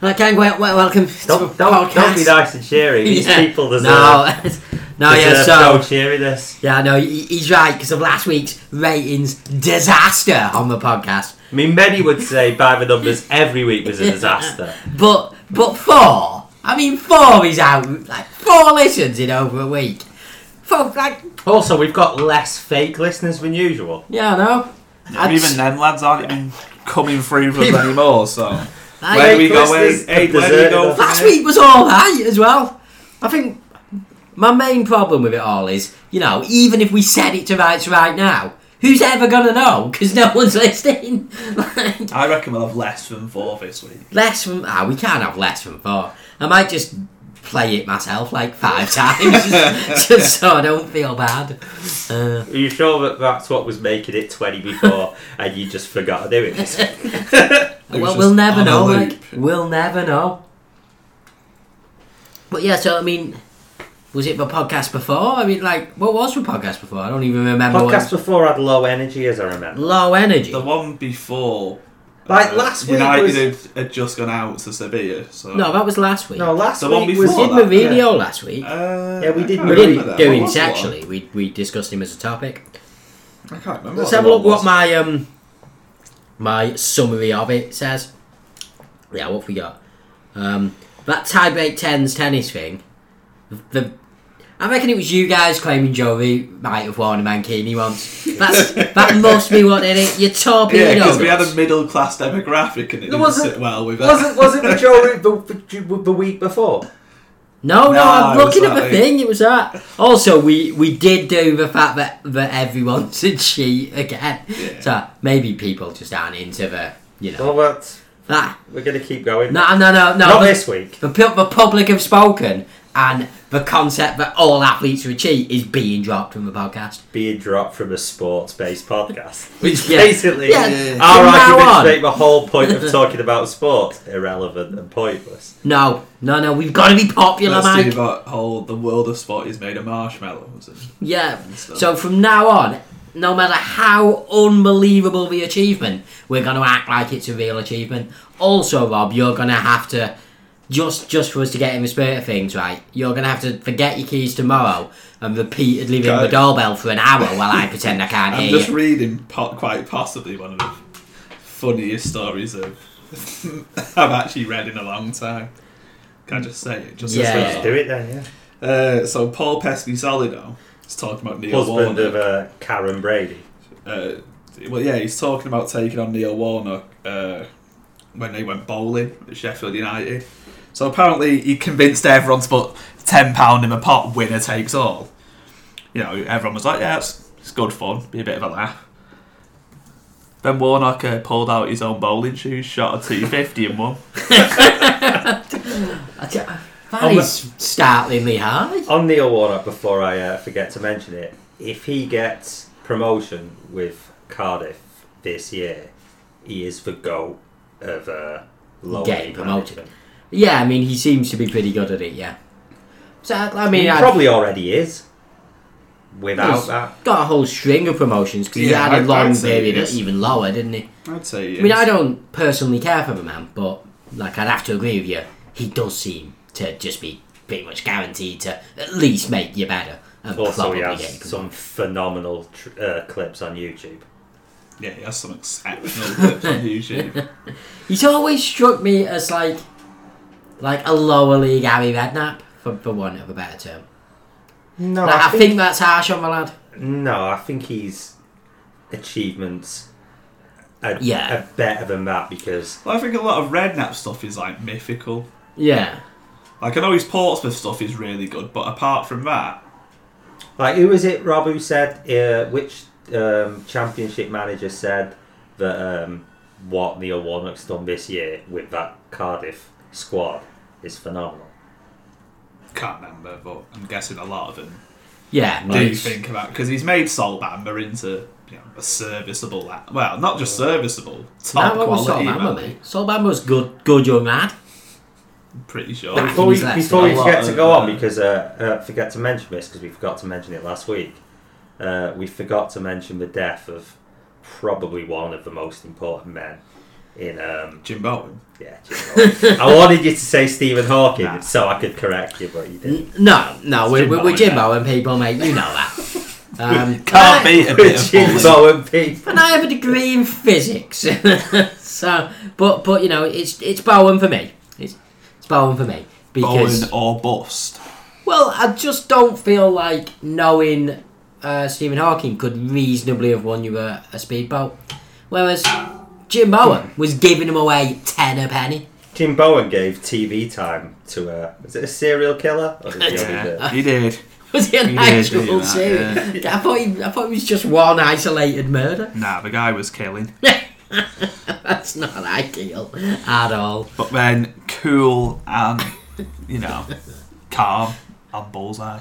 Right, gang, well, well, welcome to Don't, the don't, don't be nice and cheery. These Yeah. people deserve, No, no, yeah, so no cheeriness. yeah, no, he's right because of last week's ratings disaster on the podcast. I mean, many would say by the numbers every week was a disaster. But but four, I mean, four is out like four listens in over a week. Four, like Also, we've got less fake listeners than usual. yeah, I know. And even them lads aren't even coming through for us People- anymore, so. Where do we go? listeners Hey, where do we go? Last week was all right as well. I think my main problem with it all is, you know, even if we set it to rights right now, who's ever gonna know? Because no one's listening. like, I reckon we'll have less than four this week. less from ah, we can't have less from four. I might just play it myself like five times, just, just so I don't feel bad. Uh, Are you sure that that's what was making it 20 before and you just forgot to do it this? It well, we'll never know. Like, we'll never know. But yeah, so I mean, was it the podcast before? I mean, like, what was the podcast before? I don't even remember. what- Podcast before had low energy, as I remember. Low energy. The one before. Like, last week United was- had, had just gone out to Sevilla, so. no, that was last week. No, last The week we was. before did that, Mourinho last week. Uh, Yeah, we did- we didn't that. do What him was one? We we discussed him as a topic. I can't remember. Let's have a look what my um my summary of it says. Yeah, what have we got? Um, that tiebreak tens tennis thing. The I reckon it was you guys claiming Joey might have worn a mankini once. That's that must be what did it. You torpedoed Yeah, because we had a middle class demographic and it didn't wasn't- sit well with Wasn't, wasn't the Joe Root the, the, the week before? No, no, No, I'm it was looking at that the thing. thing. It was that. Also, we we did do the fact that that everyone's a cheat again. Yeah. So maybe people just aren't into the you know Well, that's, that. we're going to keep going. No, no, no, no. Not the- this week. The, pu- the public have spoken, and the concept that all athletes are a cheat is being dropped from the podcast. Being dropped from a sports based podcast. Which Yeah. basically, Yeah, yeah. our from now arguments make the whole point of talking about sport irrelevant and pointless. No, no, no. We've got to be popular, Let's do Mike. that whole the world of sport is made of marshmallows. And, Yeah. and. So from now on, no matter how unbelievable the achievement, we're going to act like it's a real achievement. Also, Rob, you're going to have to just just for us to get in the spirit of things, right? You're going to have to forget your keys tomorrow and repeatedly ring the doorbell for an hour while I pretend I can't I'm hear just you. reading po- quite possibly one of the funniest stories of I've actually read in a long time. Can I just say it? Just Yeah. as Let's do it then, yeah. Uh, so Paul Peschisolido is talking about Neil Husband Warnock. of uh, Karren Brady. uh, well, yeah, he's talking about taking on Neil Warnock uh, when they went bowling at Sheffield United. So apparently he convinced everyone to put ten pound in a pot, winner takes all. You know, everyone was like, "Yeah, it's, it's good fun, be a bit of a laugh." Then Warnock uh, pulled out his own bowling shoes, shot a two fifty and won. That On the- is startlingly high. On Neil Warnock, before I uh, forget to mention it, if he gets promotion with Cardiff this year, he is the GOAT of uh, lower Getting league promoted. management. Yeah, I mean, he seems to be pretty good at it, yeah. So, I He mean, I've probably already is. Without He's that, got a whole string of promotions because he had a I'd- long I'd say period he even lower, didn't he? I'd say. I mean, I don't personally care for the man, but like I'd have to agree with you. He does seem to just be pretty much guaranteed to at least make you better and also probably he has you some phenomenal tr- uh, clips on YouTube. Yeah, he has some exceptional clips on YouTube. He's always struck me as like like a lower league Harry Redknapp, for, for want of a better term. No, Like, I, think, that's harsh on the lad. no, I think he's achievements are, Yeah. are better than that because Well, I think a lot of Redknapp stuff is like mythical. Yeah. Like I know his Portsmouth stuff is really good, but apart from that, Like, who was it, Rob, who said, uh, which um, championship manager said that um, what Neil Warnock's done this year with that Cardiff squad is phenomenal? can't remember, but I'm guessing a lot of them Yeah. do nice. think about because he's made Sol Bamba into you know, a serviceable, well, not just serviceable, top That quality. Sol Bamba, mate. Sol Bamba was good, good young lad. I'm pretty sure. Before we, before we forget to go on, because uh, uh, forget to mention this because we forgot to mention it last week. Uh, we forgot to mention the death of probably one of the most important men in um, Jim Bowen. yeah. Jim Bowen. I wanted you to say Stephen Hawking Nah. so I could correct you, but you didn't. N- No, no, we're, Jim we're, we're Bowen, Jimbo people, mate. You know that. Um, Can't I- beat a bit of Jim bullying. Bowen people. And I have a degree in physics, so but but you know it's it's Bowen for me. It's it's Bowen for me because Bowen or bust. well I just don't feel like knowing uh, Stephen Hawking could reasonably have won you a, a speedboat, whereas Jim Bowen was giving him away ten a penny. Jim Bowen gave TV time to a was it a serial killer? Or did he only do- Yeah, he did. Was it an He did do actual that, series? I thought he, I thought it was just one isolated murder. Nah, the guy was killing. That's not ideal at all. But then cool and, you know, calm on bullseye.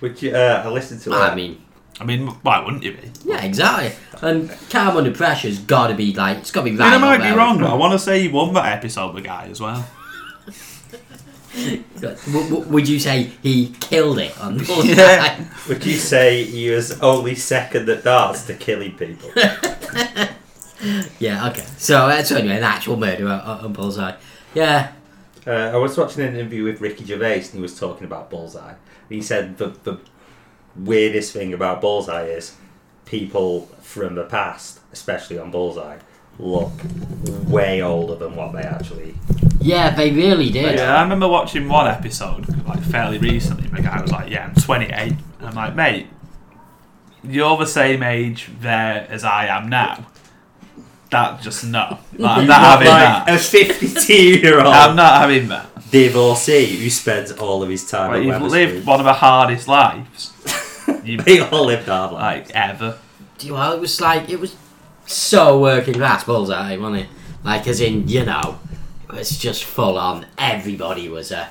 Would you? Uh, I listened to. I mean, I mean, why wouldn't you be? yeah, exactly. And calm under pressure's got to be like it's got to be I right. mean, I up might be there. wrong, but I want to say he won that episode, of the guy, as well. W- w- would you say he killed it on the Yeah. Would you say he was only second at darts to killing people? yeah, okay. So, uh, so anyway, an actual murder on, on Bullseye. Yeah, Uh, I was watching an interview with Ricky Gervais, and he was talking about Bullseye. He said the the weirdest thing about Bullseye is people from the past, especially on Bullseye, look way older than what they actually. yeah, they really did. Yeah, I remember watching one episode, like, fairly recently. The guy was like, yeah, I'm 28. And I'm like, mate, you're the same age there as I am now. That just no. Like, I'm not having like that. a fifty-two-year-old I'm not having that. Divorcee who spends all of his time Like, at you've Wetherspoon. lived one of the hardest lives you've They all lived hard lives. like ever. Well, it was like it was so working class Bullseye, wasn't it? Like, as in, you know, it was just full on. Everybody was a.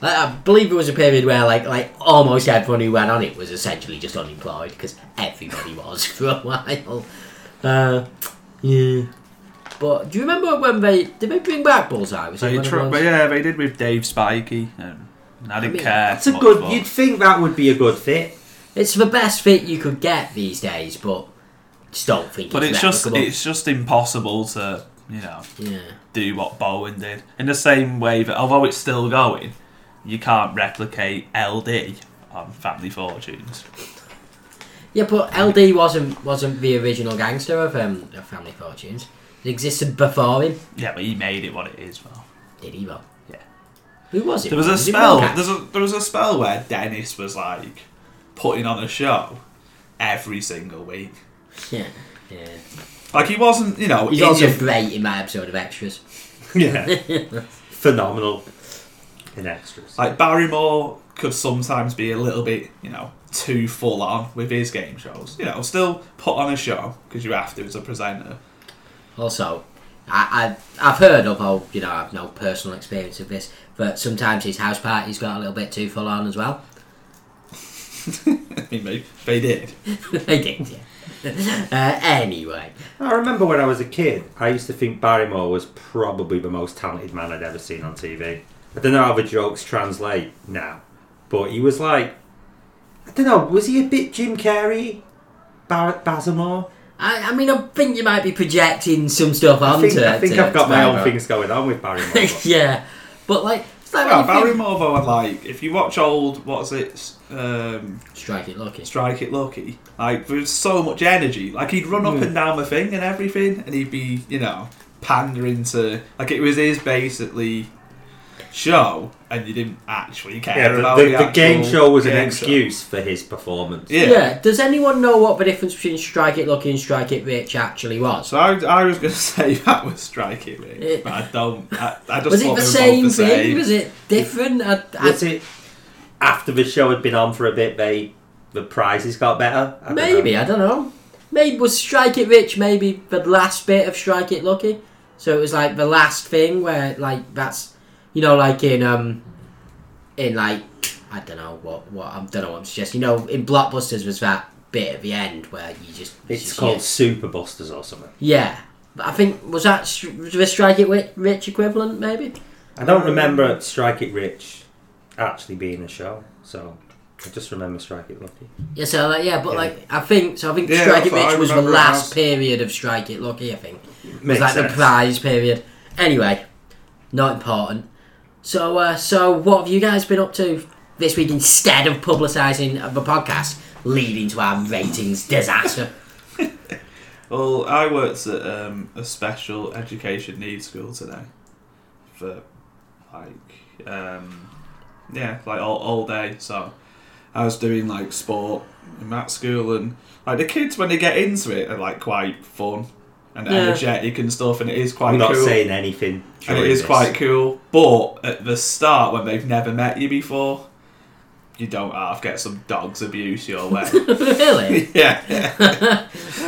like, I believe it was a period where, like, like almost everyone who went on it was essentially just unemployed because everybody was for a while. Uh, yeah. But do you remember when they did they bring back Bullseye? Was They tr- but yeah, they did with Dave Spikey, and I didn't mean, care. That's a much good. for- You'd think that would be a good fit. It's the best fit you could get these days, but just don't think. but it's, it's just replicable. it's just impossible to you know yeah. do what Bowen did in the same way that although it's still going, you can't replicate LD on Family Fortunes. Yeah, but LD wasn't wasn't the original gangster of um of Family Fortunes. It existed before him. Yeah, but he made it what it is. Well, Did he? Well, Yeah. Who was it? there was a it spell. Wilcox? There's a, there was a spell where Dennis was like putting on a show every single week. Yeah, yeah. Like he wasn't, you know, He's in also your- great in my episode of Extras. Yeah, phenomenal in extras. like Barrymore could sometimes be a little bit, you know, too full on with his game shows. You know, still put on a show because you have to as a presenter. Also, I, I I've heard, of although you know I have no personal experience of this, but sometimes his house parties got a little bit too full on as well. They, they did. they did, yeah. uh, anyway, I remember when I was a kid, I used to think Barrymore was probably the most talented man I'd ever seen on TV. I don't know how the jokes translate now, but he was like, I don't know, was he a bit Jim Carrey? Bar- Bazamore? I, I mean I think you might be projecting some stuff I onto think, I think I've got my own things going on with Barrymore. yeah, but like, it's like Well, Barrymore though, like if you watch old, what's it, um, Strike it lucky. Strike It Lucky, like there's so much energy. Like he'd run up Mm. and down the thing and everything, and he'd be, you know, pandering to like it was his basically show, and you didn't actually care yeah, the, about the, the, the game show was an game show. excuse for his performance. Yeah. Yeah. Does anyone know what the difference between Strike It Lucky and Strike It Rich actually was? So I, I was going to say that was Strike It Rich, Yeah. but I don't. I, I just Was it the they were same thing? same. Was it different? I, I, Was it after the show had been on for a bit, they the prizes got better? I don't maybe. I don't know. Maybe was Strike It Rich maybe the last bit of Strike It Lucky? So it was like the last thing where like that's you know like in um in like I don't know what what I don't know what I'm suggesting. You know in Blockbusters was that bit at the end where you just It's just- called Super Busters or something. yeah. But I think was that the Strike It Rich equivalent maybe? I don't remember Strike It Rich actually being a show, so I just remember Strike It Lucky. Yeah, so like, yeah, but Yeah. like I think so. I think Yeah, Strike It that's what I Rich was the last as. period of Strike It Lucky. I think. it was Makes like the prize period. Anyway, not important. So, uh, so what have you guys been up to this week instead of publicising the podcast, leading to our ratings disaster? Well, I worked at um, a special education needs school today for like um, yeah, like all, all day. So I was doing like sport in that school, and like the kids when they get into it are like quite fun and Yeah. energetic and stuff, and it is quite I'm not cool. saying anything. and it is this. quite cool. But at the start, when they've never met you before, you don't half get some dog's abuse your way. really? yeah.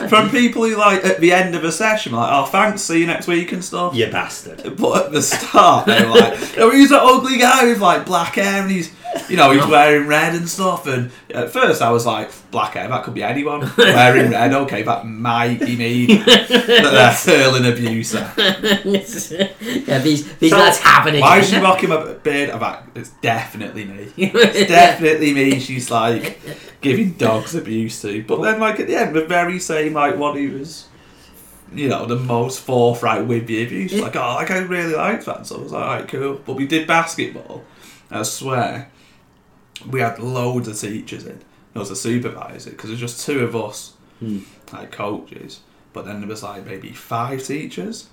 From people who like at the end of a session, like, oh, thanks, see you next week and stuff. You bastard. But at the start, they're like, oh, he's that ugly guy with like black hair and he's, you know, he's wearing red and stuff. And at first, I was like, black hair, that could be anyone wearing red. Okay, that might be me. But they're hurling abuse at. yeah, these these So, lads happen again. Why is she rocking my beard? I'm like, it's definitely me. It's definitely me. She's like giving dogs abuse to. But then, like at the end, the very same like one who was, you know, the most forthright with the abuse. Like, oh, like I really liked that. So I was like, alright, cool. But we did basketball. I swear, we had loads of teachers in. There was a supervisor because there's just two of us, Hmm. like coaches. But then there was like maybe five teachers.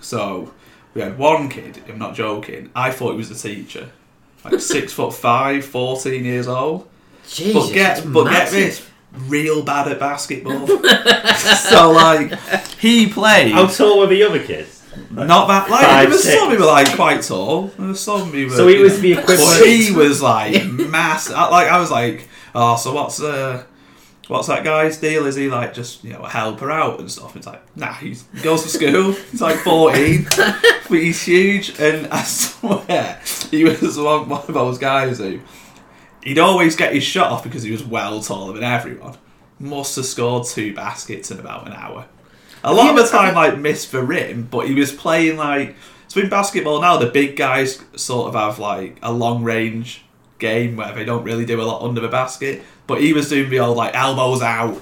So we had one kid, I'm not joking, I thought he was the teacher. Like six foot five, 14 years old. Jesus, but get that's but get this, real bad at basketball. so like he played How tall were the other kids? Not that like Five, there was some six. who were like quite tall. There was some who were So he you was know, the but equivalent. he was like massive. Like I was like, oh, so what's uh, what's that guy's deal? Is he like just you know a helper out and stuff? It's like nah, he's, he goes to school. He's like fourteen, but he's huge. And I swear he was one, one of those guys who he'd always get his shot off because he was well taller than everyone. Must have scored two baskets in about an hour. A lot of the time, like missed the rim, but he was playing like so in basketball now. The big guys sort of have like a long range game where they don't really do a lot under the basket, but he was doing the old like elbows out,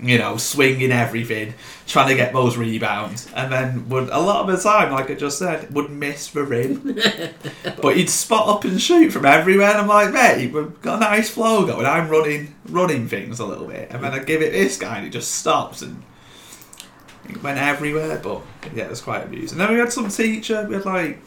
you know, swinging everything, trying to get those rebounds, and then would a lot of the time, like I just said, would miss the rim, but he'd spot up and shoot from everywhere. And I'm like, mate, we've got a nice flow going. I'm running, running things a little bit, and then I give it this guy, and he just stops and. It went everywhere, but yeah, it was quite amusing. And then we had some teacher. We had like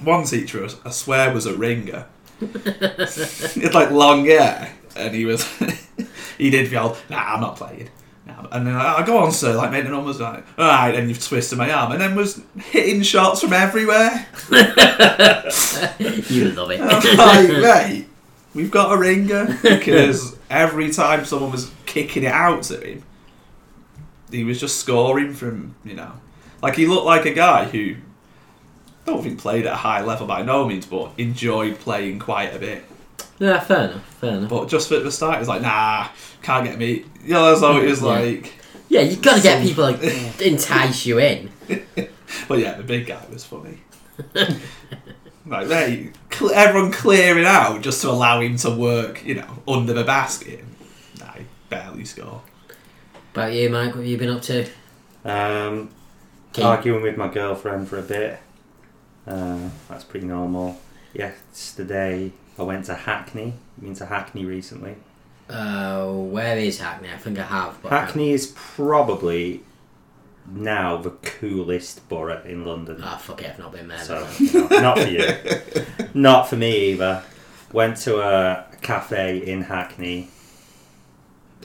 one teacher. I swear was a ringer. he had like long hair, and he was he did old. Nah, I'm not playing. Nah. And then I, go on, sir. Like made the numbers like, all right, and you've twisted my arm, and then was hitting shots from everywhere. You love it. Like, mate, we've got a ringer because every time someone was kicking it out to him, he was just scoring from you know, like he looked like a guy who I don't think played at a high level by no means, but enjoyed playing quite a bit. yeah, fair enough. Fair enough. But just for the start, it was like, nah, can't get me. You know, so it was Yeah. like, Yeah, you gotta get people like entice you in. but yeah, the big guy was funny. like, mate, cl- everyone clearing out just to allow him to work, you know, under the basket. Nah, he barely score. About you, Mike, what have you been up to? Um, arguing with my girlfriend for a bit. Uh, that's pretty normal. Yesterday I went to Hackney. Been to Hackney recently. Uh, where is Hackney? I think I have. But Hackney is probably now the coolest borough in London. Ah, fuck it, I've not been there. So, then. you know, not for you. Not for me either. Went to a cafe in Hackney.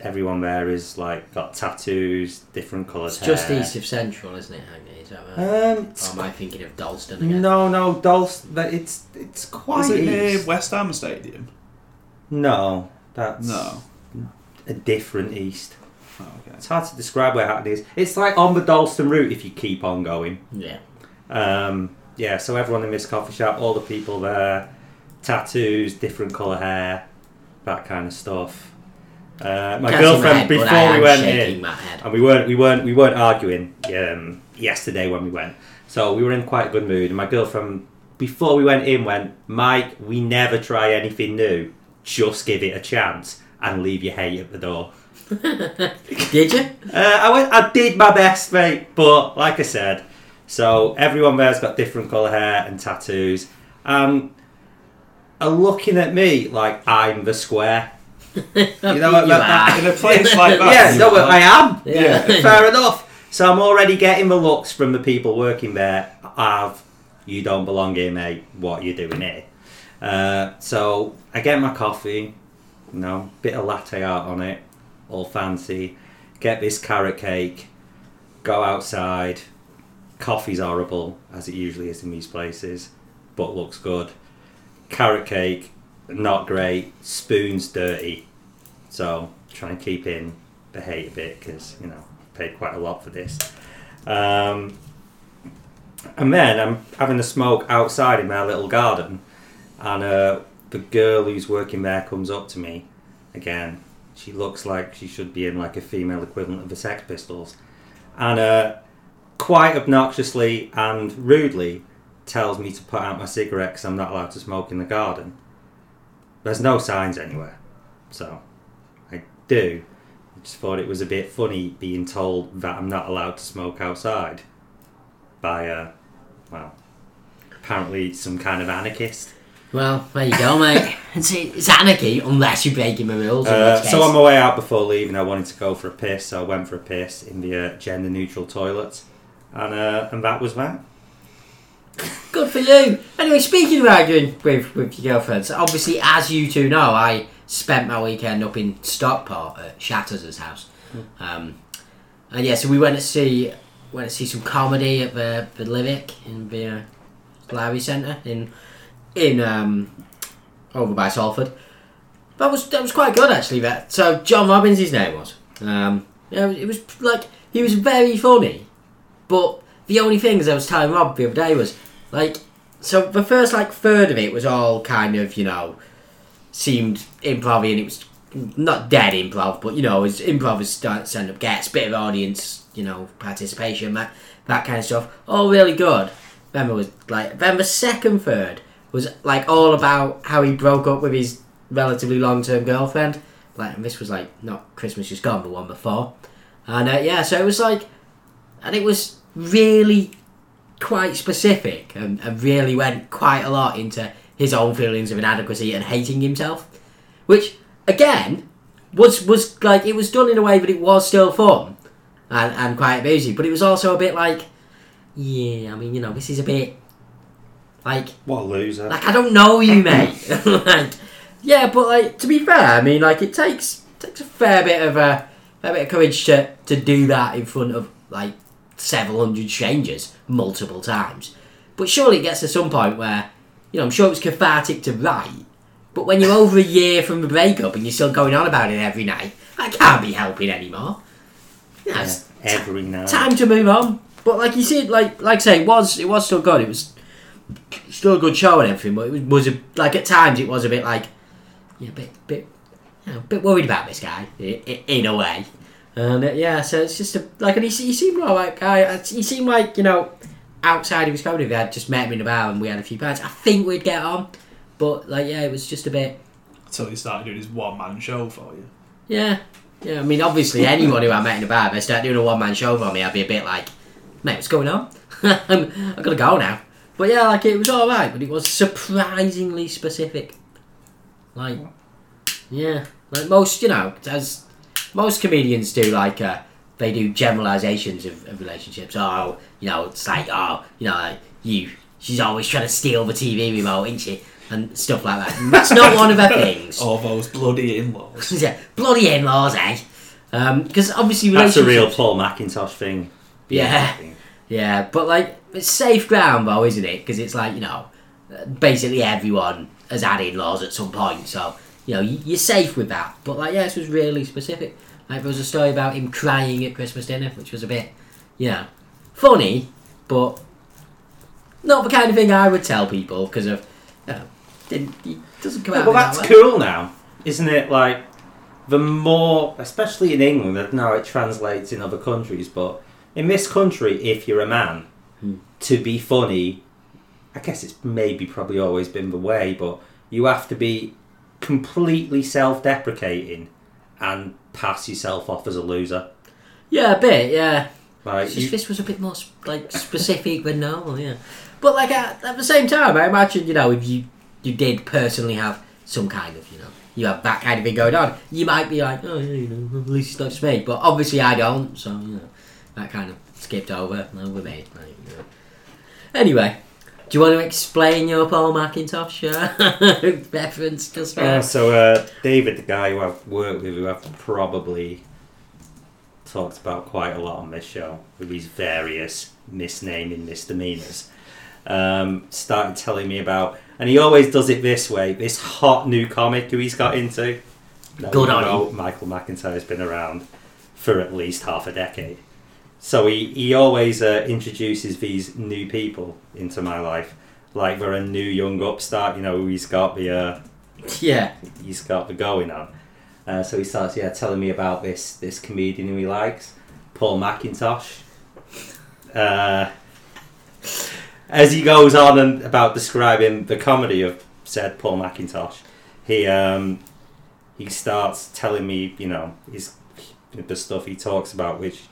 Everyone there is like got tattoos, different colours. It's just hair. east of Central, isn't it, Hackney? Is that right? Um, or am I thinking of Dalston again? no, no, Dulce. That it's it's quite Is it near. West Ham Stadium? No, that's No. a different east. Oh, okay. It's hard to describe where Hackney is. It's like on the Dalston route if you keep on going. Yeah. Um, yeah, so everyone in this coffee shop, all the people there, tattoos, different colour hair, that kind of stuff. Uh, my my girlfriend head, before we went in, and we weren't we weren't we weren't arguing um, yesterday when we went. So we were in quite a good mood, and my girlfriend before we went in went, Mike, we never try anything new. Just give it a chance and leave your hate at the door. Did you? Uh, I went. I did my best, mate. But like I said, so everyone there's got different colour hair and tattoos, and are looking at me like I'm the square. You know what, that- In a place like that. yeah, you no, but. I am. Yeah. Fair enough. So I'm already getting the looks from the people working there of, you don't belong here, mate. What are you doing here? Uh, so I get my coffee, you know, bit of latte art on it, all fancy. Get this carrot cake, go outside. Coffee's horrible, as it usually is in these places, but looks good. Carrot cake, not great. Spoon's dirty. So try and keep in the hate a bit because you know paid quite a lot for this. Um, and then I'm having a smoke outside in my little garden, and uh, the girl who's working there comes up to me again. She looks like she should be in like a female equivalent of the Sex Pistols, and uh, quite obnoxiously and rudely tells me to put out my cigarette because I'm not allowed to smoke in the garden. There's no signs anywhere, so I do. I just thought it was a bit funny being told that I'm not allowed to smoke outside by, uh, well, apparently some kind of anarchist. Well, there you go, mate. It's, it's anarchy unless you're breaking the rules. in Uh, so on my way out before leaving, I wanted to go for a piss, so I went for a piss in the uh, gender-neutral toilet, and uh, and that was that. Good for you. Anyway, speaking of arguing with, with your girlfriends, obviously, as you two know, I spent my weekend up in Stockport at Shatters' house. Um, and yeah, so we went to see went to see some comedy at the, the Lyric in the uh, Lowry Centre in in um, over by Salford. That was that was quite good actually. That so John Robins, his name was. Um, yeah, it was like he was very funny, but the only things I was telling Rob the other day was like, so the first like third of it was all kind of you know seemed improv and it was not dead improv, but you know, it was improv as stand up gets, bit of audience, you know, participation, that that kind of stuff. All really good. Then there was like then the second third was like all about how he broke up with his relatively long term girlfriend. Like and this was like not Christmas just gone, the one before. And uh, yeah, so it was like and it was really quite specific and, and really went quite a lot into his own feelings of inadequacy and hating himself. Which again was was like it was done in a way but it was still fun and, and quite amusing, but it was also a bit like yeah, I mean, you know, this is a bit like What a loser! like I don't know you, mate. like, yeah, but like to be fair, I mean, like it takes takes a fair bit of a fair bit of courage to to do that in front of like several hundred changes multiple times. But surely it gets to some point where you know I'm sure it was cathartic to write, but when you're over a year from the breakup and you're still going on about it every night, I can't be helping anymore. You know, Yeah, it's every night. time to move on. But like you said, like like I say, it was it was still good. It was still a good show and everything. But it was, was a, like at times it was a bit like yeah, a bit bit you know, a bit worried about this guy i- i- in a way. And uh, yeah, so it's just a, like and he, he seemed like guy. He seemed like you know outside of his comedy. We had just met him in the bar and we had a few pints. I think we'd get on. But like yeah, it was just a bit Until he started doing his one man show for you. yeah. Yeah, I mean, obviously, anyone who I met in a bar, if they start doing a one man show for me, I'd be a bit like, mate, what's going on? I'm, I've got to go now. But yeah, like, it was alright, but it was surprisingly specific. Like, yeah, like most, you know, as most comedians do, like, uh, they do generalizations of, of relationships. Oh, you know, it's like, oh, you know, like, you, she's always trying to steal the TV remote, isn't she? And stuff like that. And that's not one of her things. All those bloody in laws. Yeah, bloody in-laws, eh? Because obviously That's a real Paul McIntosh thing. Yeah. Yeah, but like it's safe ground though, isn't it? Because it's like you know, uh, basically everyone has had in-laws at some point, so you know you're safe with that. But like, yeah, this was really specific. Like there was a story about him crying at Christmas dinner, which was a bit, you know, funny, but not the kind of thing I would tell people because of, you know, it doesn't come Yeah, out. but that's that cool now, isn't it? Like the more, especially in England, I don't know how it translates in other countries, but in this country, if you're a man, Hmm. to be funny, I guess it's maybe probably always been the way, but you have to be completely self-deprecating and pass yourself off as a loser. Yeah, a bit. Yeah. Like It's just you, this was a bit more like specific than normal, yeah. But like at, at the same time, I imagine you know if you you did personally have some kind of you know you have that kind of thing going on, you might be like, oh yeah, you know, at least it's not just me. But obviously I don't, so you know that kind of skipped over over me. Like, you know. Anyway, do you want to explain your Paul McIntosh uh, reference Uh, so uh, David, the guy who I've worked with, who I've probably talked about quite a lot on this show, with his various misnaming misdemeanors, um, started telling me about, and he always does it this way. This hot new comic who he's got into. Good on know Michael McIntyre's been around for at least half a decade. So he, he always uh, introduces these new people into my life, like they're a new young upstart. You know, he's got the uh, Yeah, he's got the going on. Uh, so he starts, yeah, telling me about this this comedian who he likes, Paul McIntosh. Uh, as he goes on and about describing the comedy of said Paul McIntosh, he um, he starts telling me, you know, his the stuff he talks about, which,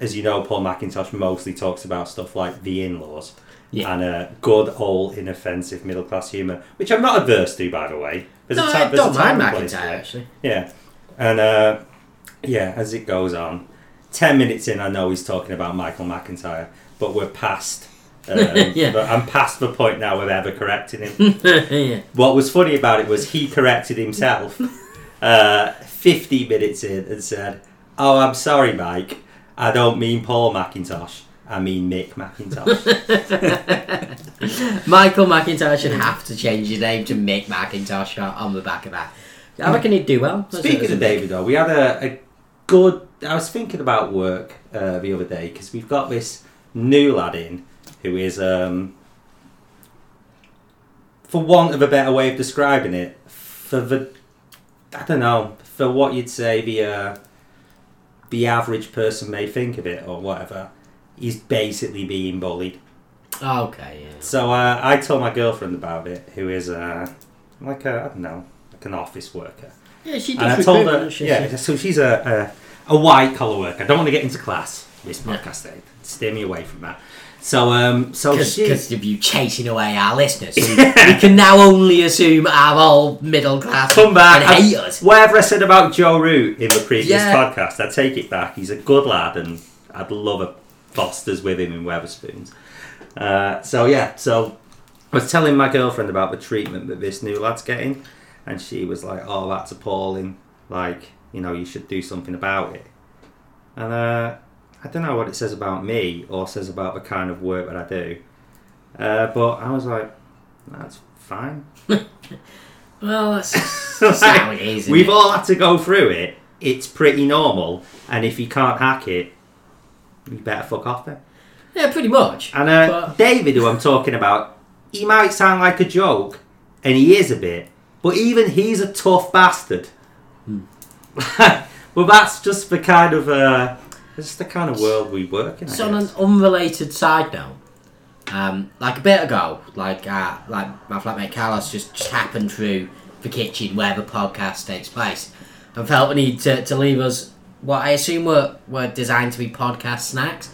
as you know, Paul McIntosh mostly talks about stuff like the in-laws. Yeah. And uh, good old inoffensive middle class humour, which I'm not averse to, by the way. There's no, a ti- I don't time mind McIntyre actually. Yeah, and uh, yeah, as it goes on, ten minutes in, I know he's talking about Michael McIntyre, but we're past. Um, Yeah. but I'm past the point now of ever correcting him. yeah. what was funny about it was he corrected himself uh, 50 minutes in and said, "Oh, I'm sorry, Mike. I don't mean Paul McIntosh. I mean Mick McIntosh." Michael McIntyre should have to change his name to Mick McIntosh on- on the back of that. I reckon he'd do well. Speaking of David, though, we had a, a good. I was thinking about work uh, the other day because we've got this new lad in who is, um, for want of a better way of describing it, for the, I don't know, for what you'd say the uh, the average person may think of it or whatever, he's basically being bullied. Oh, okay, yeah. So uh, I told my girlfriend about it, who is uh, like a I don't know, like an office worker. Yeah, she And I told her, she? yeah, so she's a, a, a white collar worker. I don't want to get into class this podcast. Steer me away from that. So, um, so she, Because of you chasing away our listeners, we, we can now only assume our old middle class come back. and I- hate us. whatever I said about Joe Root in the previous Yeah. podcast, I take it back. He's a good lad, and I'd love a Foster's with him in Wetherspoons. Uh, so yeah, so I was telling my girlfriend about the treatment that this new lad's getting, and she was like, "Oh, that's appalling. Like, you know, you should do something about it." And uh, I don't know what it says about me or says about the kind of work that I do, uh, but I was like, "That's fine." Well, that's, that's how it is. We've it? all had to go through it. It's pretty normal, and if you can't hack it, you better fuck off then. Yeah, pretty much. And uh, But- David, who I'm talking about, he might sound like a joke, and he is a bit, but even he's a tough bastard. Hmm. well, that's just the kind of uh, that's the kind of world we work in. I So on an unrelated side note, um, like a bit ago, like uh, like my flatmate Carlos just, just happened through the kitchen where the podcast takes place, and felt the need to, to leave us what I assume were were designed to be podcast snacks,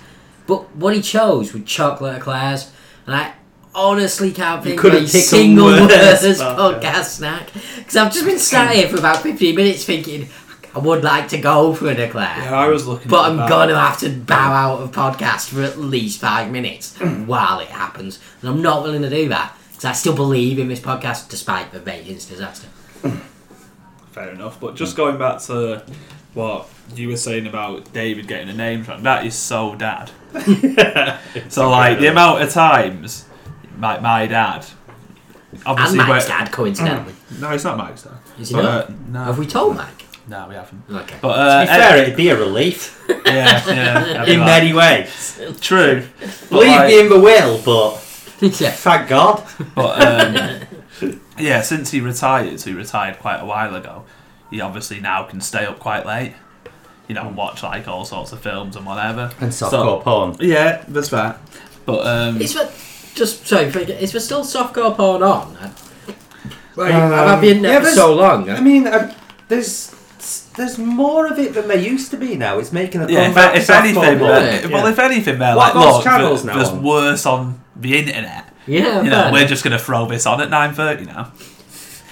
but what he chose were chocolate eclairs, and I honestly can't think of a single worse podcast. podcast snack because I've just been sat here for about fifteen minutes thinking. I would like to go for an eclair. Yeah, I was looking. But I'm that. gonna have to bow out of podcast for at least five minutes while it happens, and I'm not willing to do that because I still believe in this podcast despite the ratings disaster. Fair enough. But just going back to what you were saying about David getting the names wrong, that is so dad. so like the amount of times my my dad. And Obviously, Mike's we're- dad, coincidentally. No, it's not Mike's dad. Is he But, not? uh, no, Have we told Mike? No, we haven't. Okay. But to uh, be fair, it'd be a relief yeah, yeah, in many ways. true. But, Leave like- me in the will, but yeah. thank God. But um, yeah, since he retired, so he retired quite a while ago. He obviously now can stay up quite late, you know, and watch like all sorts of films and whatever. And So- softcore porn. Yeah, that's that. But um, Is there, just sorry, forget- is there still softcore porn on? I, well, Um, I've been yeah, there for so long. I mean, uh, there's there's there's more of it than there used to be now. It's making a Yeah, if, comeback. if to softball anything, more. they're- Yeah. well, if anything, they're What like, those look, channels there- now there's on? worse on the internet. Yeah, You know, fair we're enough. just going to throw this on at nine thirty now.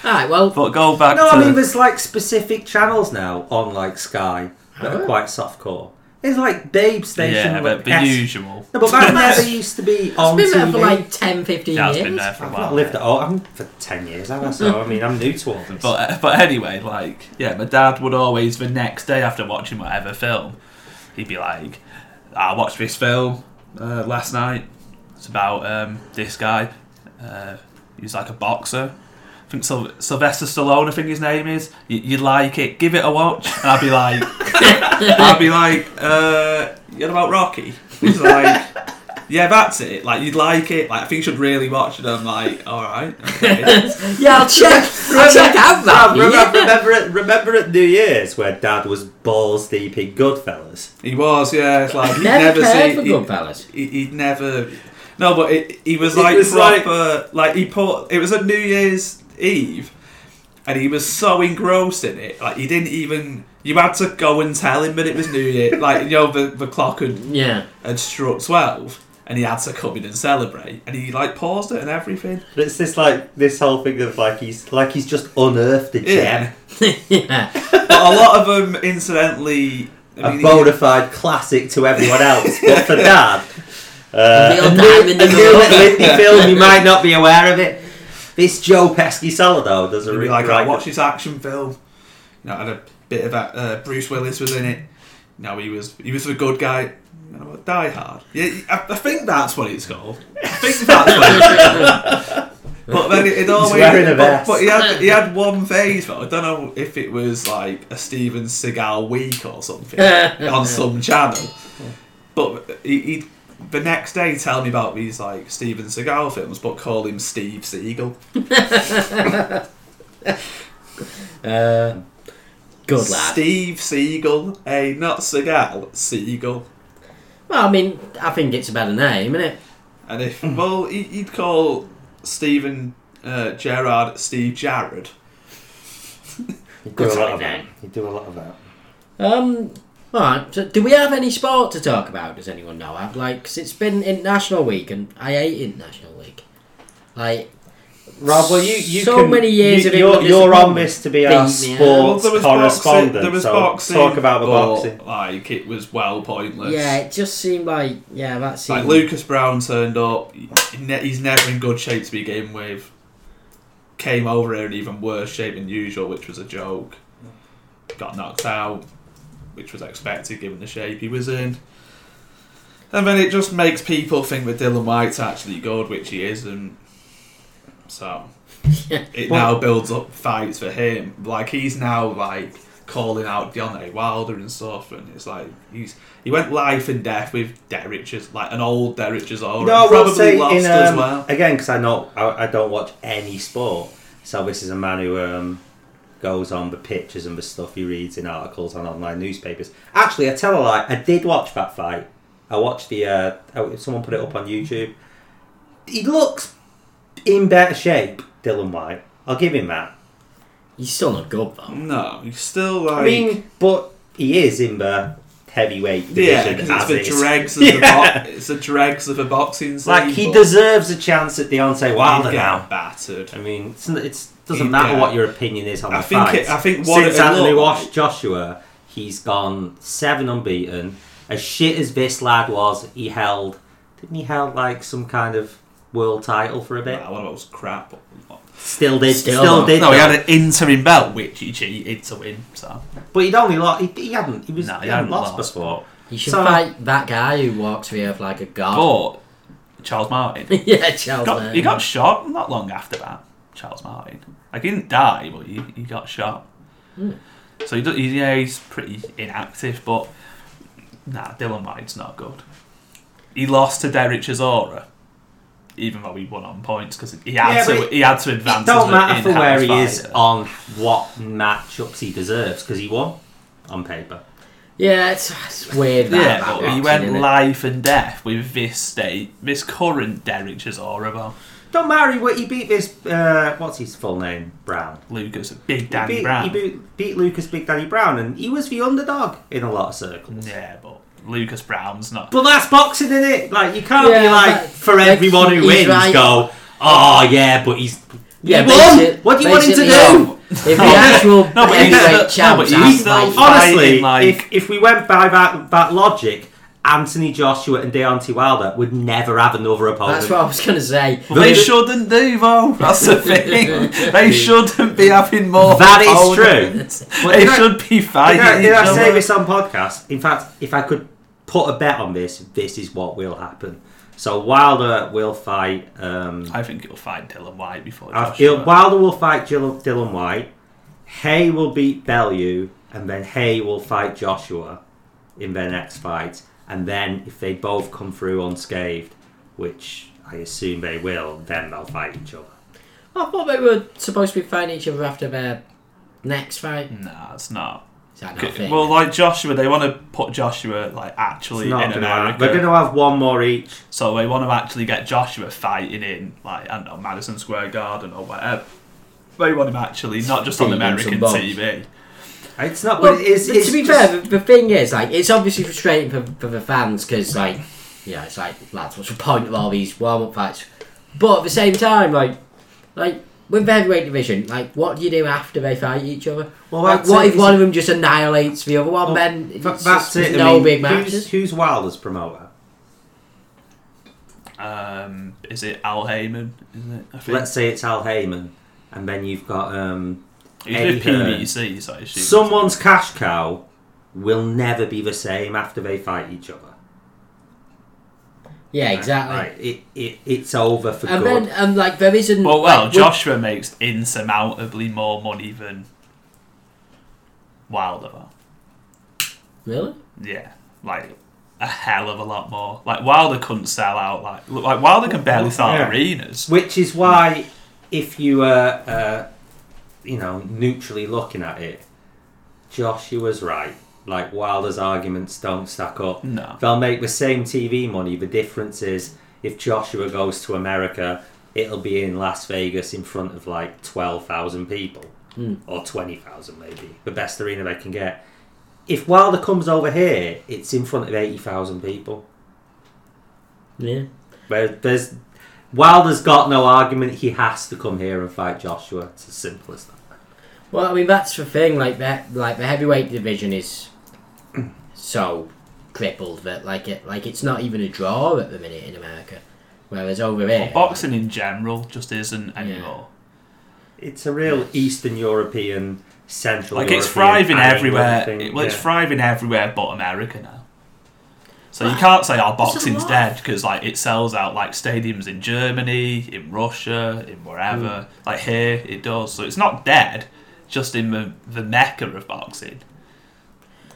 Alright, well, But go back No, to I mean there's like specific channels now on like Sky that Oh. are quite softcore. There's like Babe Station. yeah, but the S- usual. No, but back then they used to be on it's been there TV. for like 10, 15 Yeah, it's years. been there for a I've while. not lived at all. I'm for ten years, have I? So I mean, I'm new to all this. But uh, but anyway, like yeah, my dad would always the next day after watching whatever film, he'd be like, "I watched this film uh, last night. It's about um, this guy. Uh, he's like a boxer. I think Syl- Sylvester Stallone. I think his name is. You, you like it? Give it a watch." And I'd be like, "I'd be like, uh, you know about Rocky?" He's like. Yeah, that's it. Like you'd like it. Like I think you should really watch it. I'm like, all right, okay. yeah, I'll check. I'll check out that. Remember, yeah. remember, at, remember at New Year's where Dad was balls deep in Goodfellas. He was, yeah. It's like he'd Never, never, cared seen. for he- Goodfellas. he, he'd never. No, but it, he was It like was like- proper. Like, he put. It was a New Year's Eve, and he was so engrossed in it. Like he didn't even. You had to go and tell him that it was New Year. Like you know, the the clock had, Yeah. had struck twelve, and he had to come in and celebrate. And he like paused it and everything. But it's this like this whole thing of like he's like he's just unearthed a gem, Yeah. yeah. But a lot of them, incidentally. I a mean, bona fide classic to everyone else, but for Dad, uh, a, diamond new, a new rough. Lindy film, you might not be aware of it. This Joe Pesci though does a really like, I watched this action film. You know, had a bit of that. Uh, Bruce Willis was in it. No, he was he was the good guy. You know, Die Hard. Yeah, I, I think that's what it's called. I think that's what it's called. But then it, it always. a but, but he had he had one phase. but I don't know if it was like a Steven Seagal week or something on some channel. But he, he the next day tell me about these like Steven Seagal films, but call him Steve Seagal. Uh, good lad. Steve Seagal, hey, not Seagal, Seagal. Well, I mean, I think it's a better name, isn't it? And if well, he- he'd call Steven uh, Gerrard Steve Jared. You do Good a lot of that. You do a lot of that. Um, alright, so do we have any sport to talk about? Does anyone know? I've, like, 'cause it's been International Week and I hate International Week. Like, Rob, well, you, you So can, many years you, of you're, you're on disappointment this to be beat our sports. Well, there was correspondent. boxing. There was so boxing. talk about the but, boxing. Like it was well pointless. yeah, it just seemed like, yeah, that seemed. Like Lucas Browne turned up. He's never in good shape to begin with. Came over here in even worse shape than usual, which was a joke. Got knocked out, which was expected given the shape he was in. And then it just makes people think that Dillian Whyte's actually good, which he isn't. So Yeah. it Well- now builds up fights for him. Like he's now like calling out Deontay Wilder and stuff, and it's like he's he went life and death with Dereck, like an old Dereck Chisora. No, probably say lost in, as um, well. again because I know I, I don't watch any sport. So this is a man who um, goes on the pictures and the stuff he reads in articles on online newspapers. Actually, I tell a lie. I did watch that fight. I watched the. Uh, oh, someone put it up on YouTube. He looks in better shape, Dillian Whyte. I'll give him that. He's still not good, though. No, he's still like I mean, but he is in the heavyweight yeah, division because it's the is. dregs of the Yeah. bo- it's the dregs of a boxing scene. Like he but deserves a chance at Deontay he'd Wilder now. battered. I mean, it's, it's doesn't He'd matter get- what your opinion is on I the think fight. it- I think what since it Anthony Wash like- Joshua, he's gone seven unbeaten. As shit as this lad was, he held didn't he held like some kind of world title for a bit? Nah, one of those crap. Still did, Still still, did. No, he had an interim belt, which he cheated to win. So but he'd only lost. He, he hadn't. He was. No, he, he hadn't hadn't lost, lost, before. You should So- fight that guy who walks the earth like a god. but Charles Martin. yeah, Charles. got, Mann. he got shot not long after that. Charles Martin. Like he didn't die, but he, he got shot. Hmm. So he, do- he yeah he's pretty inactive, but nah, Dillian Whyte's not good. He lost to Dereck Chisora, even though he won on points because he had Yeah, to but he had to advance. It don't as a matter for where in-house he is fighter. on what matchups he deserves because he won on paper. Yeah, it's, it's weird. That Yeah, but he went life and death with this state, this current Dereck Chisora. Though. Don't matter. He, he beat this. Uh, what's his full name? Browne. Lucas, Big He Danny beat, Browne. He beat, beat Lucas Big Daddy Browne, and he was the underdog in a lot of circles. Yeah, but Lucas Browne's not. But that's boxing, isn't it? Like you can't be like but- for like, everyone who wins, right. go. Oh yeah, but he's Yeah, he won. basi- What do you want him to do? If the actual No, but he's heavyweight still- no, champs but he's still like, Honestly, like- if if we went by that that logic, Anthony Joshua and Deontay Wilder would never have another opponent. that's what I was gonna say. Well, they shouldn't do though. That's the thing. they shouldn't be having more. That is opponents. But They did I- should be Did fighting. I, did each I say other. this on podcast? In fact, if I could put a bet on this, this is what will happen. So Wilder will fight. Um, I think he'll fight Dillian Whyte before Joshua. he'll- Wilder will fight Dillian, Dillian Whyte. Haye will beat Bellew, and then Haye will fight Joshua in their next fight. And then, if they both come through unscathed, which I assume they will, then they'll fight each other. I thought they were supposed to be fighting each other after their next fight. No, it's not. Is that not a? Well, like Joshua, they want to put Joshua like actually It's not in gonna America. happen. They're going to have one more each. So they want to actually get Joshua fighting in, like, I don't know, Madison Square Garden or whatever. They want him actually, not just on Feeding American some bums. TV. It's not. Well, but it's, but it's to be just- fair, the, the thing is, like, it's obviously frustrating for, for the fans because, like, yeah, it's like, lads, what's the point of all these warm up fights? But at the same time, like, like with the heavyweight division, like, what do you do after they fight each other? Well, like, what it, if one of them just annihilates the other one? Well, then it's that's just, it. there's I no mean, big who's, matches. who's Wilder's promoter? Um, is it Al Haymon? Isn't it? I think. Let's say it's Al Haymon, and then you've got um, He's with PBC, so I assume. someone's cash cow will never be the same after they fight each other. Yeah, exactly. Right, it, it it's over for And good. then, um, like, there isn't. Well, well, like, with- Joshua makes insurmountably more money than Wilder. Really? Yeah, like a hell of a lot more. Like Wilder couldn't sell out. Like look, like Wilder can barely sell Yeah. arenas. Which is why, if you uh, uh, you know, neutrally looking at it, Joshua's right. Like Wilder's arguments don't stack up. No. They'll make the same TV money. The difference is if Joshua goes to America, it'll be in Las Vegas in front of like twelve thousand people Hmm. or twenty thousand, maybe the best arena they can get. If Wilder comes over here, it's in front of eighty thousand people. Yeah. Where there's Wilder's got no argument. He has to come here and fight Joshua. It's as simple as that. Well, I mean that's the thing. Like that, like the heavyweight division is so crippled that like it, like it's not even a draw at the minute in America. Whereas over here, Well, boxing in general just isn't anymore. It's a real Eastern European, Central. Like it's thriving everywhere. thing, well, it's thriving everywhere but America now. So you can't say our boxing's dead because like it sells out like stadiums in Germany, in Russia, in wherever. Hmm. Like here, it does. So it's not dead. Just in the the mecca of boxing,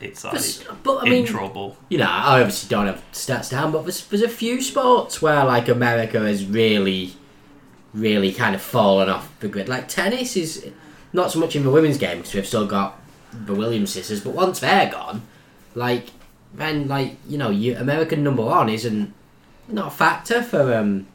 it's like But, but I in mean, trouble. you know, I obviously don't have stats down, but there's, there's a few sports where like America has really, really kind of fallen off the grid. Like tennis is not so much in the women's game because we've still got the Williams sisters, but once they're gone, like then like you know, you American number one isn't not a factor for um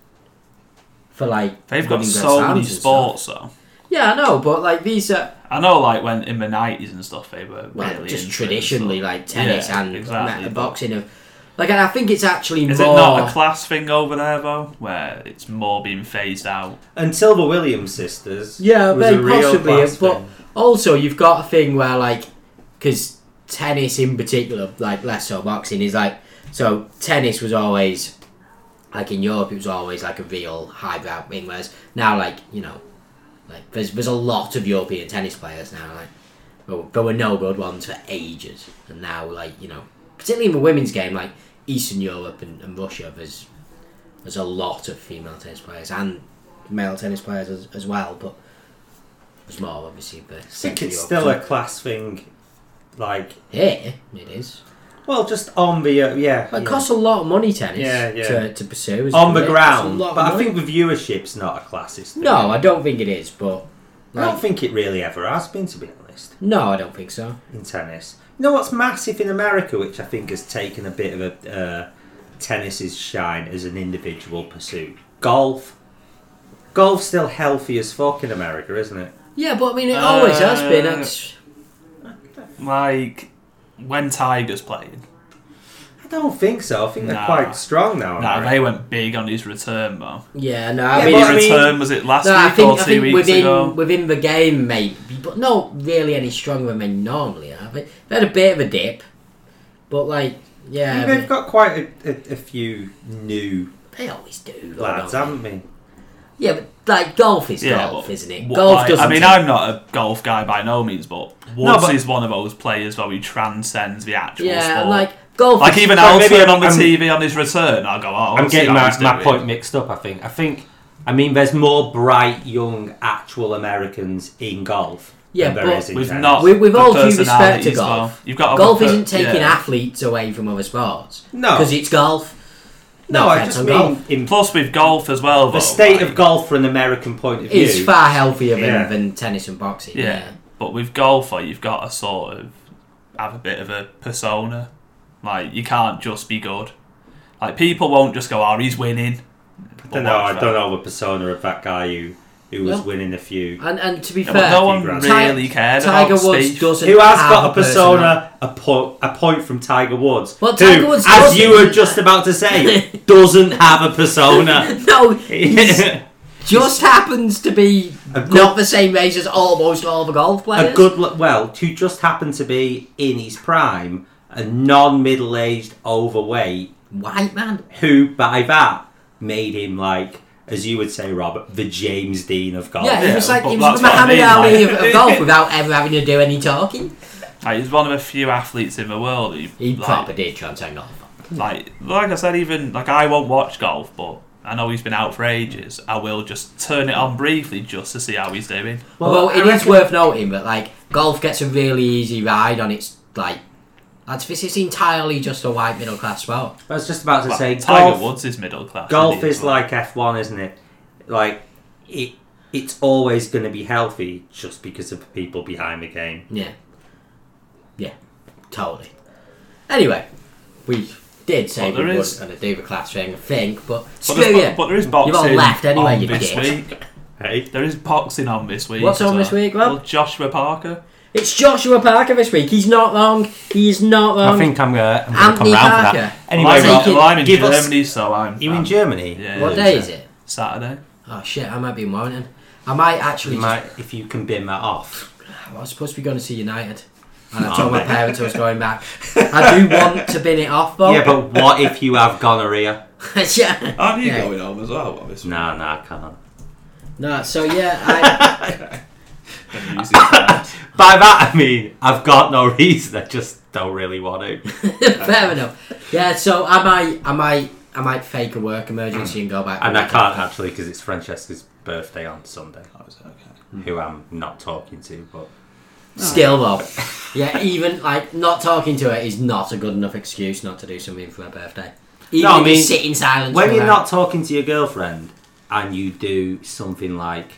for like They've got so many sports though. Yeah, I know, but like these are I know, like when in the nineties and stuff, they were well, really just traditionally like tennis Yeah, and exactly, me- boxing of like and I think it's actually Is more it not a class thing over there though, where it's more being phased out? Until the Williams sisters. Yeah, was very a real possibly. class But thing. also, you've got a thing where, like, because tennis in particular, like less so boxing, is like so. Tennis was always like in Europe, it was always like a real highbrow thing. Whereas now, like you know, like there's there's a lot of European tennis players now. Like there were no good ones for ages, and now like you know, particularly in the women's game, like Eastern Europe and, and Russia, there's there's a lot of female tennis players and male tennis players as, as well, but there's more obviously. The I think it's still a class thing. Like, here it is. well, just on the uh, yeah, It yeah. costs a lot of money tennis Yeah, yeah. To, to pursue on the career. ground. It's a lot But I think the viewership's not a classist. Thing. no, I don't think it is, but I don't think it really ever has been, to be honest, no, I don't think so. in tennis. You know what's massive in America, which I think has taken a bit of a uh, tennis's shine as an individual pursuit? Golf. golf's still healthy as fuck in America, isn't it? Yeah, but I mean, it always has been. Uh, It's, Like when Tiger's playing. I don't think so. I think they're Nah. quite strong now. Nah, America. they went big on his return though. yeah, no, I Yeah, mean, but his I mean- return was it last no, I week think, or I two think weeks within ago? within the game, maybe, but not really any stronger than they normally are. They they had a bit of a dip, but like, yeah, Yeah, they've got quite a, a, a few new they always do. though, lads, don't haven't they? They? Yeah, but like golf is Yeah, golf, but isn't it? What- Golf like, doesn't. I mean, take- I'm not a golf guy by no means, but Woods but- is one of those players where he transcends the actual yeah, sport. like golf. Like is- even Like, maybe Alfred on the I'm- TV on his return, I'll go, oh, I'm I'll see getting how my, he's my doing. point mixed up. I think. I think. I mean, there's more bright young actual Americans in golf. Yeah, than there but is in With tennis. not With- with the all due respect to personalities, golf, though. You've got to golf put- isn't taking yeah. athletes away from other sports. No. because it's golf. No, I offense just on mean golf. in Plus with golf as well, the though, state like- of golf from an American point of view. It's far healthier than, Yeah. than tennis and boxing. Yeah. Yeah. But with golfer, you've got to sort of have a bit of a persona. Like you can't just be good. Like people won't just go, "Oh, he's winning." I don't know. I don't know the persona of that guy who who was Well, winning a few. And and to be Yeah, fair, no one Grand. really cared Tiger about Woods Steve. doesn't. Who has have got a personality. persona, a, po- a point from Tiger Woods? Well, who, Woods as you were just about to say, doesn't have a persona. No, just happens to be good- not the same race as almost all the golf players. a good well who just happened to be in his prime a non-middle-aged overweight white man. who by that made him like as you would say robert the james dean of golf Yeah, he was like he was the what I Muhammad mean, Ali like- of, of golf without ever having to do any talking. Like, he's one of a few athletes in the world who, He like, proper did transcend golf. like, like I said, even like I won't watch golf, but I know he's been out for ages. I will just turn it on briefly just to see how he's doing. Well, I it is reckon- worth noting that like golf gets a really easy ride on its like. That's this is entirely just a white middle class sport. i was just about to Well, say Tiger golf, Woods is middle class. golf isn't he, is as well? like f1 isn't it like it it's always going to be healthy just because of the people behind the game Yeah. Yeah, totally. Anyway, we did say Well, we there weren't is- going to do the class thing, I think, but But screw there's, you. bo- but there is You've all left anyway, on you this bitch. week. hey There is boxing on this week. What's on this week, Rob? Well, Joshua Parker. It's Joshua Parker this week. He's not wrong. He's not wrong. i think i'm gonna, I'm gonna Anthony come round for Parker. that anyway well, I'm, Rob, in- well, I'm in give us- Germany, so I'm. you in I'm- germany Yeah. what day is it? Saturday. Oh shit, I might be in Warrington. I might actually. you just- might if you can bin that off I was supposed to be going to see United. And I Oh, told my parents I was going back. I do want to bin it off though. yeah but what if you have gonorrhea yeah. Aren't you Yeah. going home as well? Obviously. no no i can't No, so yeah, I, By that I mean I've got no reason. I just don't really want to. fair enough. Yeah, so I might, I might, I might fake a work emergency and go back. And I can't actually because it's Francesca's birthday on Sunday, Oh. Okay. who I'm not talking to. But Still though, yeah, even like not talking to her is not a good enough excuse not to do something for her birthday. Even No, I mean, sitting silent. when you're not talking to your girlfriend and you do something like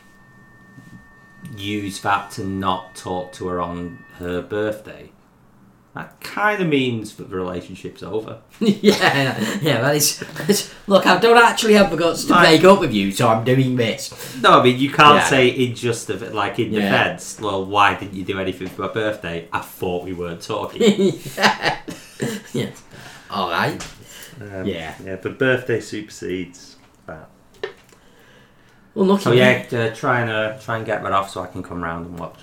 use that to not talk to her on her birthday, that kind of means that the relationship's over. yeah, yeah, that is. that's- Look, I don't actually have the guts to Like- break up with you, so I'm doing this. No, I mean you can't Yeah. say in just of like in Yeah. defence. Well, why didn't you do anything for my birthday? I thought we weren't talking. yeah. yeah. All right. Um, Yeah. yeah. The birthday supersedes that. Well, lucky. So yeah, uh, try and uh, try and get that off so I can come round and watch.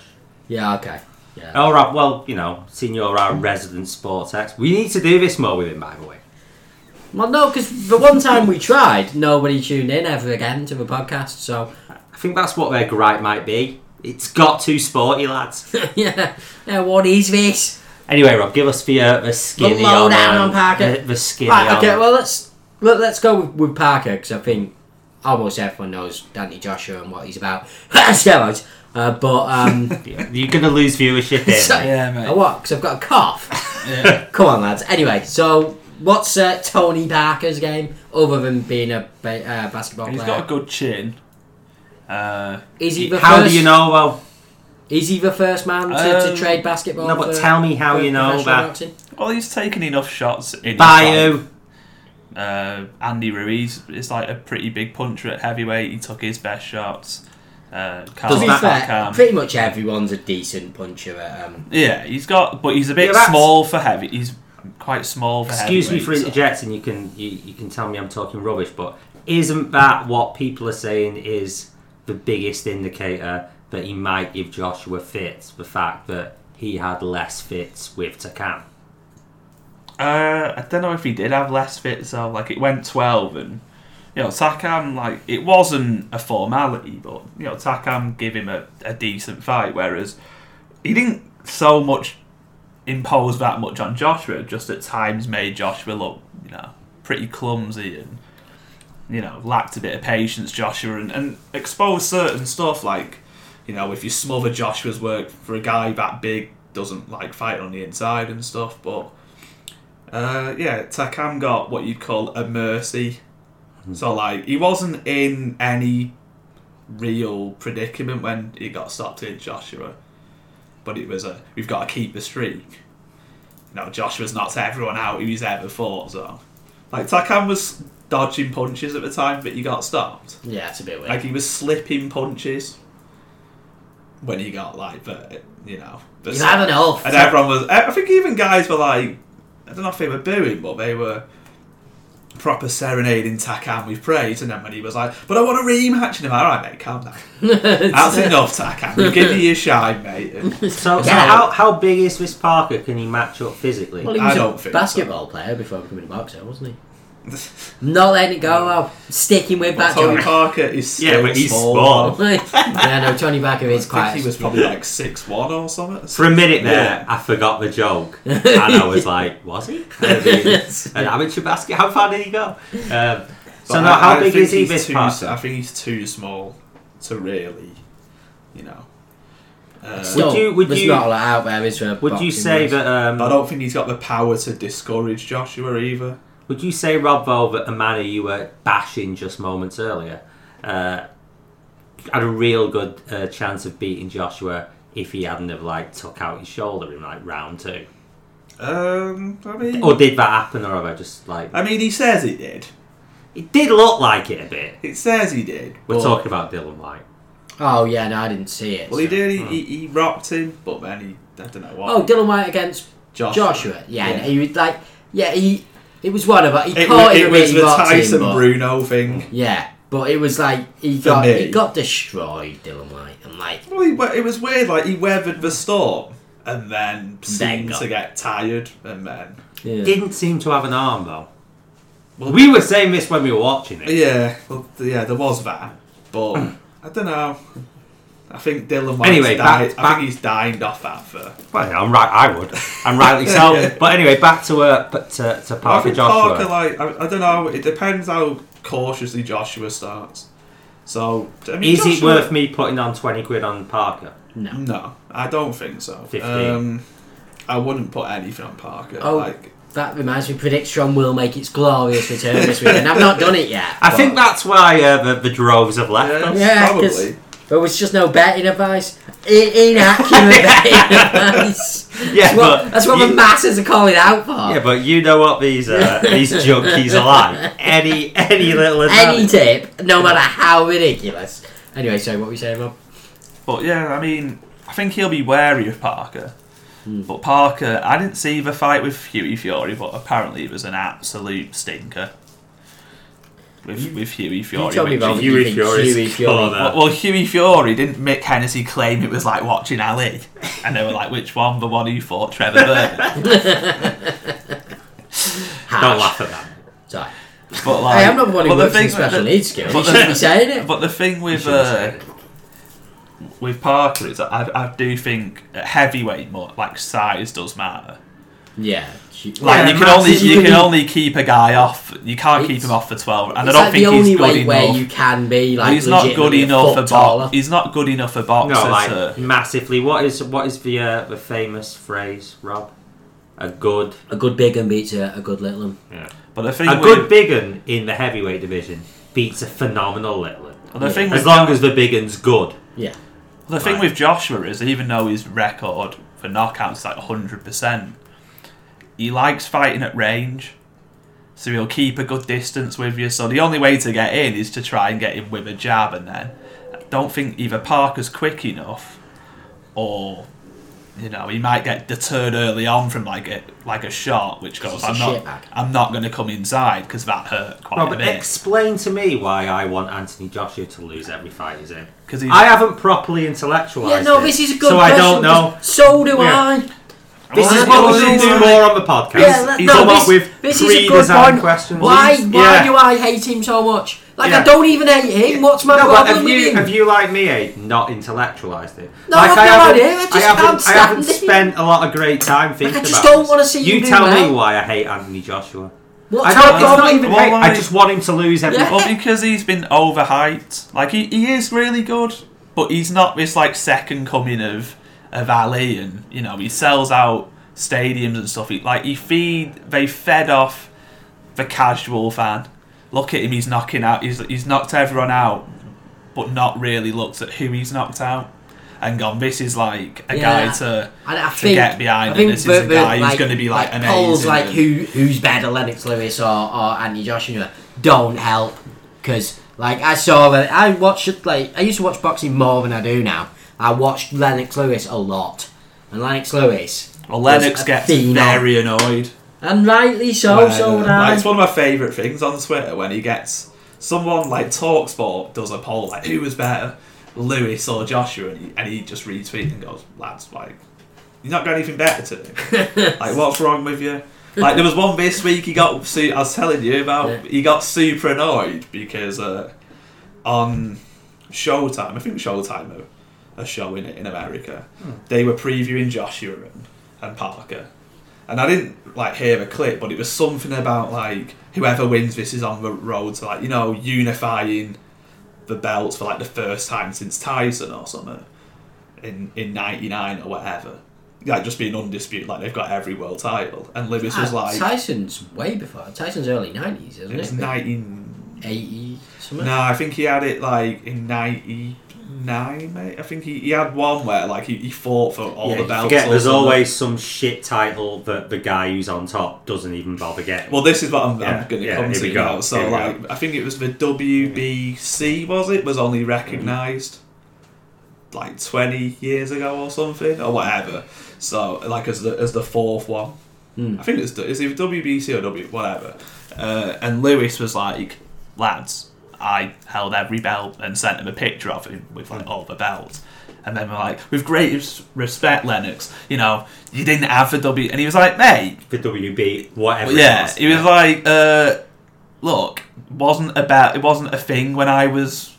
Yeah. Okay. Yeah. All right. Well, you know, Senior, our resident sports expert. We need to do this more with him, by the way. Well, no, because the one time we tried, nobody tuned in ever again to the podcast. So I think that's what their gripe might be. It's got too sporty, lads. yeah. Yeah. What is this? Anyway, Rob, give us the uh, the skinny lowdown on, on Parker. The, the skinny Right. on. Okay. Well, let's let, let's go with, with Parker because I think almost everyone knows Dante Joshua and what he's about. Steroids. Uh, but um, You're gonna lose viewership here. So- Yeah, uh, mate. what? Because I've got a cough. Yeah. Come on, lads. Anyway, so what's uh, Tony Parker's game other than being a ba- uh, basketball He's player? He's got a good chin. Uh, is he the How first, do you know? Well, Is he the first man to, to Um, trade basketball? no, but for- tell me how you know that. boxing? well, he's taken enough shots in. his By life. who? Uh, Andy Ruiz is like a pretty big puncher at heavyweight. He took his best shots. Uh, To be fair, Takam. pretty much everyone's a decent puncher. At, um, Yeah, he's got, but he's a bit Yeah, small for heavy. He's quite small for Excuse me for heavyweight, so- You can you, you can tell me I'm talking rubbish, but isn't that what people are saying is the biggest indicator that he might give Joshua fits? The fact that he had less fits with Takam. Uh, I don't know if he did have less fits though. Like it went twelve, and you know Takam like it wasn't a formality, but you know Takam gave him a, a decent fight, whereas he didn't so much impose that much on Joshua. Just at times made Joshua look you know pretty clumsy and you know lacked a bit of patience. Joshua and, and exposed certain stuff like you know if you smother Joshua's work for a guy that big doesn't like fight on the inside and stuff, but. Uh, yeah, Takam got what you'd call a mercy. So, like, he wasn't in any real predicament when he got stopped in Joshua. But it was a, we've got to keep the streak. No, Joshua's knocked everyone out who he's ever fought, so. Like, Takam was dodging punches at the time, but he got stopped. yeah, it's a bit weird. Like, he was slipping punches when he got, like, but you know. The You've had enough. and everyone was. I think even guys were like, I don't know if they were booing, but they were proper serenading Takam with praise. And then when he was like, "But I want a rematch," and I'm like, "All right, mate, calm down. That's enough, Takam. You give me your shine, mate." And So, so how, how big is this Parker? Can he match up physically? Well, he I was don't a think basketball player before becoming a boxer, wasn't he? Not letting it go, though. Sticking with that. Tony Tony Parker is Yeah, but he's small. small. yeah, no, Tony Parker I is think quite. he was probably like six one or something. For a minute there, Yeah. I forgot the joke, and I was like, "Was he I mean, an amateur basket? How far did he go?" Um, so now, I- how I big think is he? he's This too, Parker? I think he's too small to really, you know. Uh, Still, Would you- would there's you- not a lot out there, is there? Would you boxing say wise? that? Um, I don't think he's got the power to discourage Joshua either. Would you say Rob Vole that a man you were bashing just moments earlier uh, had a real good uh, chance of beating Joshua if he hadn't have like took out his shoulder in like round two? Um, I mean, Or did that happen, or have I just like I mean, he says he did. it did look like it a bit? It says he did. We're but- talking about Dillian Whyte. Oh yeah, no, I didn't see it. Well, he did. He, he, he rocked him, but then he. I don't know what. Oh, Dillian Whyte against Joshua. Joshua. Yeah, no, he was like, yeah, he. It was one of it. He It, caught was, it a was bit the Tyson but- Bruno thing. Yeah, but it was like he For got me. he got destroyed, Dillian Whyte. I'm like, Well, he, it was weird. Like he weathered the storm and then seemed got- to get tired, and then yeah. Didn't seem to have an arm though. Well- we were saying this when we were watching it. yeah, well, yeah, there was that, but I don't know. I think Dillian Whyte's Anyway, died. back- I back- think he's dined off that for. Well, I'm right. I would. I'm rightly so. Yeah. But anyway, back to uh, but to, to I Parker think Joshua. Parker, like I, I don't know. It depends how cautiously Joshua starts. So I mean, Is it worth me putting on twenty quid on Parker? no. No, I don't think so. 15. Um, I wouldn't put anything on Parker. Oh. Like, That reminds me, Predict Strong will make its glorious return this weekend. I've not done it yet. I but think that's why uh, the, the droves have left yeah, us. Yeah, 'cause- probably. There was just no betting advice. I- inaccurate betting advice. Yeah, That's what, but that's what you- the masses are calling out for. Yeah, but you know what these uh, these junkies are like. Any any little Any advantage- tip, no matter how ridiculous. Anyway, sorry, what were you saying, Rob? But yeah, I mean, I think he'll be wary of Parker. Hmm. But Parker, I didn't see the fight with Hughie Fury, but apparently it was an absolute stinker. With, with Hughie Fury. you told me which about is- Hughie you Hughie Fury. well, well, Hughie Fury didn't Mick Hennessy claim it was like watching Ali, and they were like, "Which one? The one who fought Trevor Berbick?" Harsh. Don't laugh at that. Sorry. But like, Hey, I'm not the one who but works in special the- needs skills. but You the- shouldn't be saying it. But the thing with uh, with Parker is that I, I do think at heavyweight more like size does matter. Yeah. Like Yeah, you can only you you can- can only keep a guy off. You can't keep him off for twelve, and I it's don't like think the only he's good weight where you can be like he's not good enough for taller. box. He's not good enough for boxers. No, like to, massively. What is what is the uh, the famous phrase, Rob? A good A good big un beats a, a good little un. but the thing a with, good big un in the heavyweight division beats a phenomenal little un. well, the thing As with long Jo- as the big un's good. Yeah. the thing with Joshua is even though his record for knockouts is like hundred percent, he likes fighting at range. so he'll keep a good distance with you. So the only way to get in is to try and get him with a jab, and then I don't think either Parker's quick enough, or you know he might get deterred early on from like a like a shot, which goes, He's a I'm not, shitbag." I'm not going to come inside because that hurt quite a Robert, bit. explain to me why I want Anthony Joshua to lose every fight he's in. Because I haven't properly intellectualised Yeah, no, it, this is a good So question. I don't know. 'cause So do Yeah. I. This is what we don't should do more on the podcast. Yeah, let- he's no, come up this, with this is a good pre-designed point. questions. Why? Why yeah. do I hate him so much? Like Yeah. I don't even hate him. What's my no, but problem have with you, him? have you, like me, eh, not intellectualized it? No, like I've I no haven't, idea, I just haven't, can't I haven't stand spent a lot of great time thinking just about don't this. wanna see You him do tell me why I hate Anthony Joshua. What's I my don't, it's not problem? even Well, hate. I like- just want him to lose every. Yeah. Well, because he's been overhyped. Like he, he is really good, but he's not this like second coming of of Ali, and you know he sells out stadiums and stuff. He, like he feed, they fed off the casual fan. Look at him, he's knocking out. He's he's knocked everyone out, but not really looked at who he's knocked out. And gone, this is like a Yeah. guy to to think, get behind, I think and this is a guy who's going to be like, like amazing. polls like who who's better, Lennox Lewis or, or Andy Joshua, don't help because like I saw that I watched like I used to watch boxing more than I do now. I watched Lennox Lewis a lot, and Lennox Lewis, Well, Lennox gets phenom. very annoyed. and rightly so. So would like, I. it's one of my favourite things on Twitter when he gets someone like Talksport does a poll like who was better, Lewis or Joshua, and he, and he just retweets and goes, lads, like you're not got anything better to do. like what's wrong with you? Like there was one this week he got. I was telling you about. He got super annoyed because uh, on Showtime, I think Showtime are, show it in America. They were previewing Joshua and, and Parker, and I didn't like hear a clip, but it was something about like whoever wins this is on the road to like you know unifying the belts for like the first time since Tyson or something in in '99 or whatever. Like just being undisputed, like they've got every world title, and Lewis was Ah, like, Tyson's way before. Tyson's early nineties, isn't it it? was 19. something. No, I think he had it like in '99, mate. I think he, he had one where like he, he fought for all Yeah, the belts. forget there's always some shit title that the guy who's on top doesn't even bother getting. Well, this is what I'm, Yeah, I'm going to yeah, come to go, now. So, here like, I think it was the WBC, was it? Was only recognised like 20 years ago or something, or whatever. So, like, as the as the fourth one. Hmm. I think it's it's either WBC or W whatever. Uh, and Lewis was like, lads, I held every belt and sent him a picture of him with like all the belts. And then we're like, with greatest respect, Lennox, you know, you didn't have the W. And he was like, mate, for WB, whatever. well, it yeah, was. he was like, uh, look, wasn't about it wasn't a thing when I was,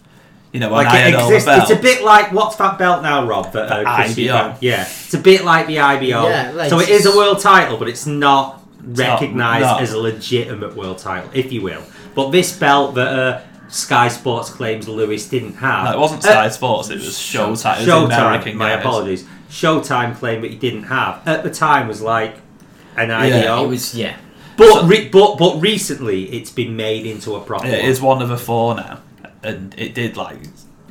you know, when like I it had all the belts. It's a bit like what's that belt now, Rob? That uh, The Christy IBO. Yeah, it's a bit like the IBO. Yeah, like- so it is a world title, but it's not not- recognised no. as a legitimate world title, if you will. But this belt that uh, Sky Sports claims Lewis didn't have. no, it wasn't uh, Sky Sports. It was Showtime. It was Showtime. American my Games. apologies. Showtime claimed that he didn't have at the time was like an Yeah, It was yeah. but re- but but recently it's been made into a proper. Yeah, it one. is one of the four now, and it did like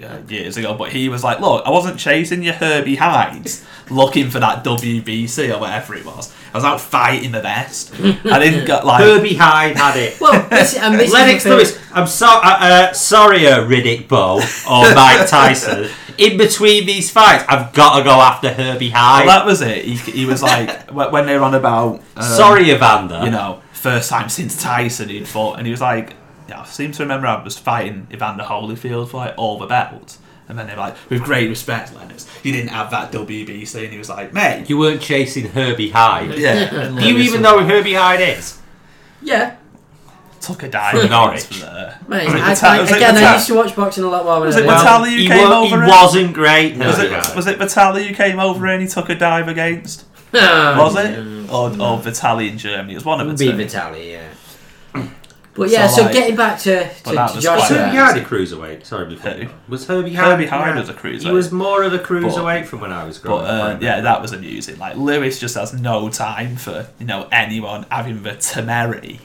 uh, years ago. But he was like, "Look, I wasn't chasing your Herbie Hide, looking for that WBC or whatever it was. I was out fighting the best. I didn't get like." Herbie Hide had it. Well, this, and this Lennox is the Lewis, I'm sorry, uh, uh, sorry, uh, Riddick Bowe or Mike Tyson. In between these fights, I've got to go after Herbie Hide. Well, that was it. He, he was like when they were on about um, sorry, Evander. you know, first time since Tyson he'd fought, and he was like, yeah, I seem to remember I was fighting Evander Holyfield for like all the belts. And then they're like, with great respect, Lennox, you didn't have that WBC. And he was like, mate. you weren't chasing Herbie Hide. Yeah. Do you even know who Herbie Hide is? Yeah, Took a dive From against Norwich. the- mate. Was it I, Vita- I- was it again, I used to watch boxing a lot more. when Was I it was Vitaly young. you he, came wa- over he and- wasn't great. No, Was Herbie it, Hyde. was it Vitaly who came over and he took a dive against? Was it? Or, or Vitaly in Germany? It was one of Would the be two. Vitali, yeah. But yeah, So, so, like- getting back to, to, Well, that to was Was Herbie Joshua. Hyde a cruiserweight? Sorry, before Who? was Herbie Hide? Herbie Hide yeah. was a cruiserweight. He was more of a cruiserweight from when I was growing But uh, up. yeah, that was amusing. Like Lewis just has no time for you know anyone having the temerity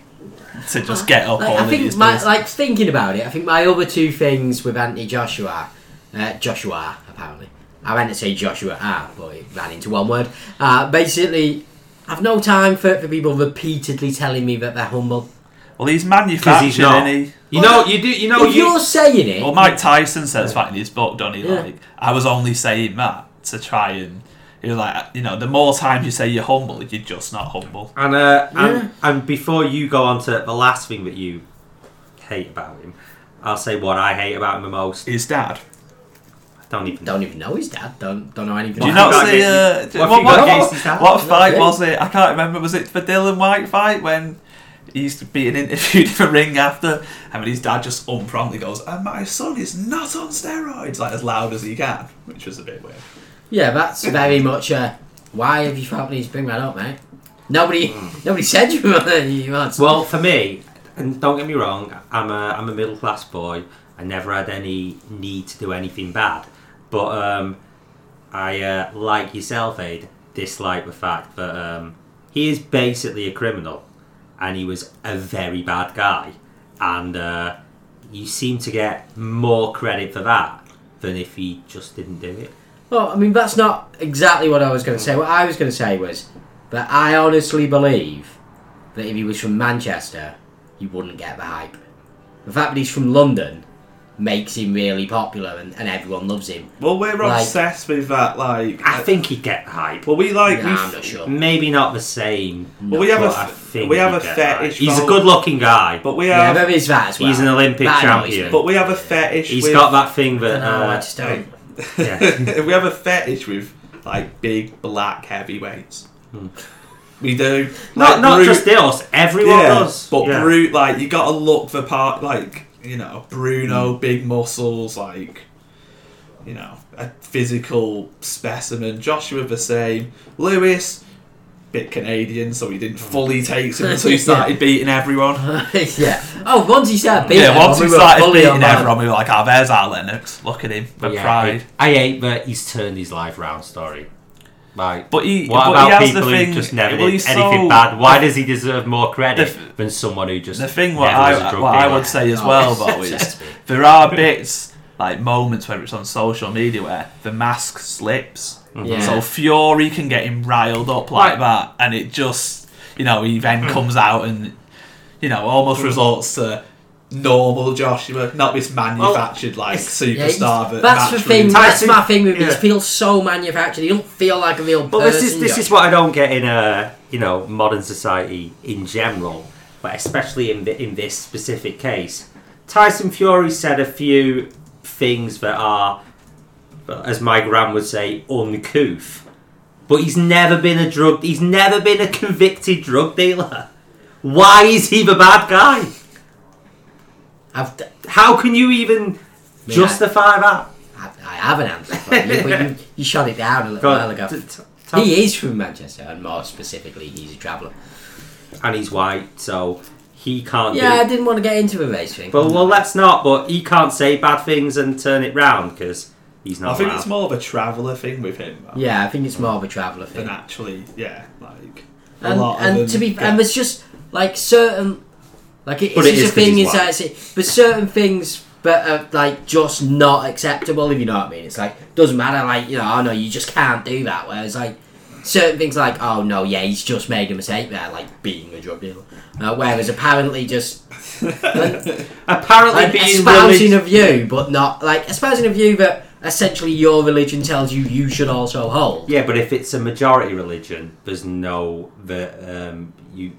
to just get up Like, all I think his my, like thinking about it, I think my other two things with Anthony Joshua, uh, Joshua apparently, I meant to say Joshua ah, but it ran into one word. Uh, basically, I've no time for, for people repeatedly telling me that they're humble. Well, he's manufactured, not. and he. You know, you do. You know, if you. you're saying it, Well, Mike Tyson says that in his book, don't he? Yeah. Like, I was only saying that to try and. He was like, you know, the more times you say you're humble, you're just not humble. And, uh, Yeah. and and before you go on to the last thing that you hate about him, I'll say what I hate about him the most. His dad. I don't even. don't even know his dad. Don't don't know anything. Do you What about not have you him. got see? Uh, against- what what, what, against his dad? what fight was it? I can't remember. Was it the Dillian Whyte fight when he used to be interviewed in the ring after, and when his dad just unpromptly goes, "And my son is not on steroids," like as loud as he can, which was a bit weird. Yeah, that's very much. Uh, why have you felt the need to bring that up, mate? Nobody, nobody said you were. You once. Well, for me, and don't get me wrong, I'm a I'm a middle class boy. I never had any need to do anything bad, but um, I uh, like yourself, Aid, dislike the fact that um, he is basically a criminal, and he was a very bad guy, and uh, you seem to get more credit for that than if he just didn't do it. Well, I mean, that's not exactly what I was going to say. What I was going to say was that I honestly believe that if he was from Manchester, he wouldn't get the hype. The fact that he's from London makes him really popular and, and everyone loves him. Well, we're Like- obsessed with that. Like, I think he'd get the hype. well, we like Nah, we I'm not sure. Maybe not the same. Well, we have a but I f- think we have a get the hype. fetish He's a good-looking guy, but we Yeah, have there is that as well. He's an Olympic That champion. but we have a fetish. He's with, got that thing that. No, I Uh, just don't. Yeah. we have a fetish with like big black heavyweights. We do. not Like, not brute- just us. Everyone yeah, does. but yeah. brute like you got to look the part like you know Bruno, big muscles, like you know a physical specimen. Joshua the same. Lewis, bit Canadian, so he didn't fully take to until he started beating everyone. yeah. Oh, once he started beating Yeah, once he everyone, we started beating everyone, we were like, "Ah, there's our Lennox. Look at him, with Yeah, pride." I, I hate that he's turned his life round. Story. Like, But he, what but about he has people the who thing. just never well, did he's anything so- bad? Why does he deserve more credit The than someone who just The thing what never was a I drug what I would say as well though is there are bits like moments where it's on social media where the mask slips. Mm-hmm. Yeah. So Fury can get him riled up like Right. that, and it just you know he then hmm. comes out and you know almost hmm. results to normal Joshua, not this manufactured like superstar. that that's the naturally- thing. That's Tyson- my thing with these yeah. feels so manufactured. You don't feel like a real But person. this is this is what I don't get in a you know modern society in general, but especially in the, in this specific case. Tyson Fury said a few things that are, as my gran would say, uncouth. But he's never been a drug. He's never been a convicted drug dealer. Why is he the bad guy? I've, How can you even Yeah. justify that? I, I have an answer for you, but you, you shot it down a little Go while ago. t- t- tell- He is from Manchester, and more specifically, he's a traveller. and he's white, so he can't. Yeah, I didn't want to get into a race thing. But well, let's not. But he can't say bad things and turn it round because he's not. I think allowed. it's more of a traveller thing with him. though, yeah, I think it's more of a traveller Than thing. actually, yeah, like a And, lot and them to be, get- and there's just like certain, like it, it's it just is a thing inside. it- But certain things that are like just not acceptable. If you know what I mean, it's like doesn't matter. Like you know, oh no, you just can't do that. Whereas like certain things like oh no, yeah, he's just made a mistake there, like being a drug dealer. Uh, whereas apparently just apparently like, espousing relig- a view, but not like espousing a view that essentially your religion tells you you should also hold. Yeah, but if it's a majority religion, there's no the um you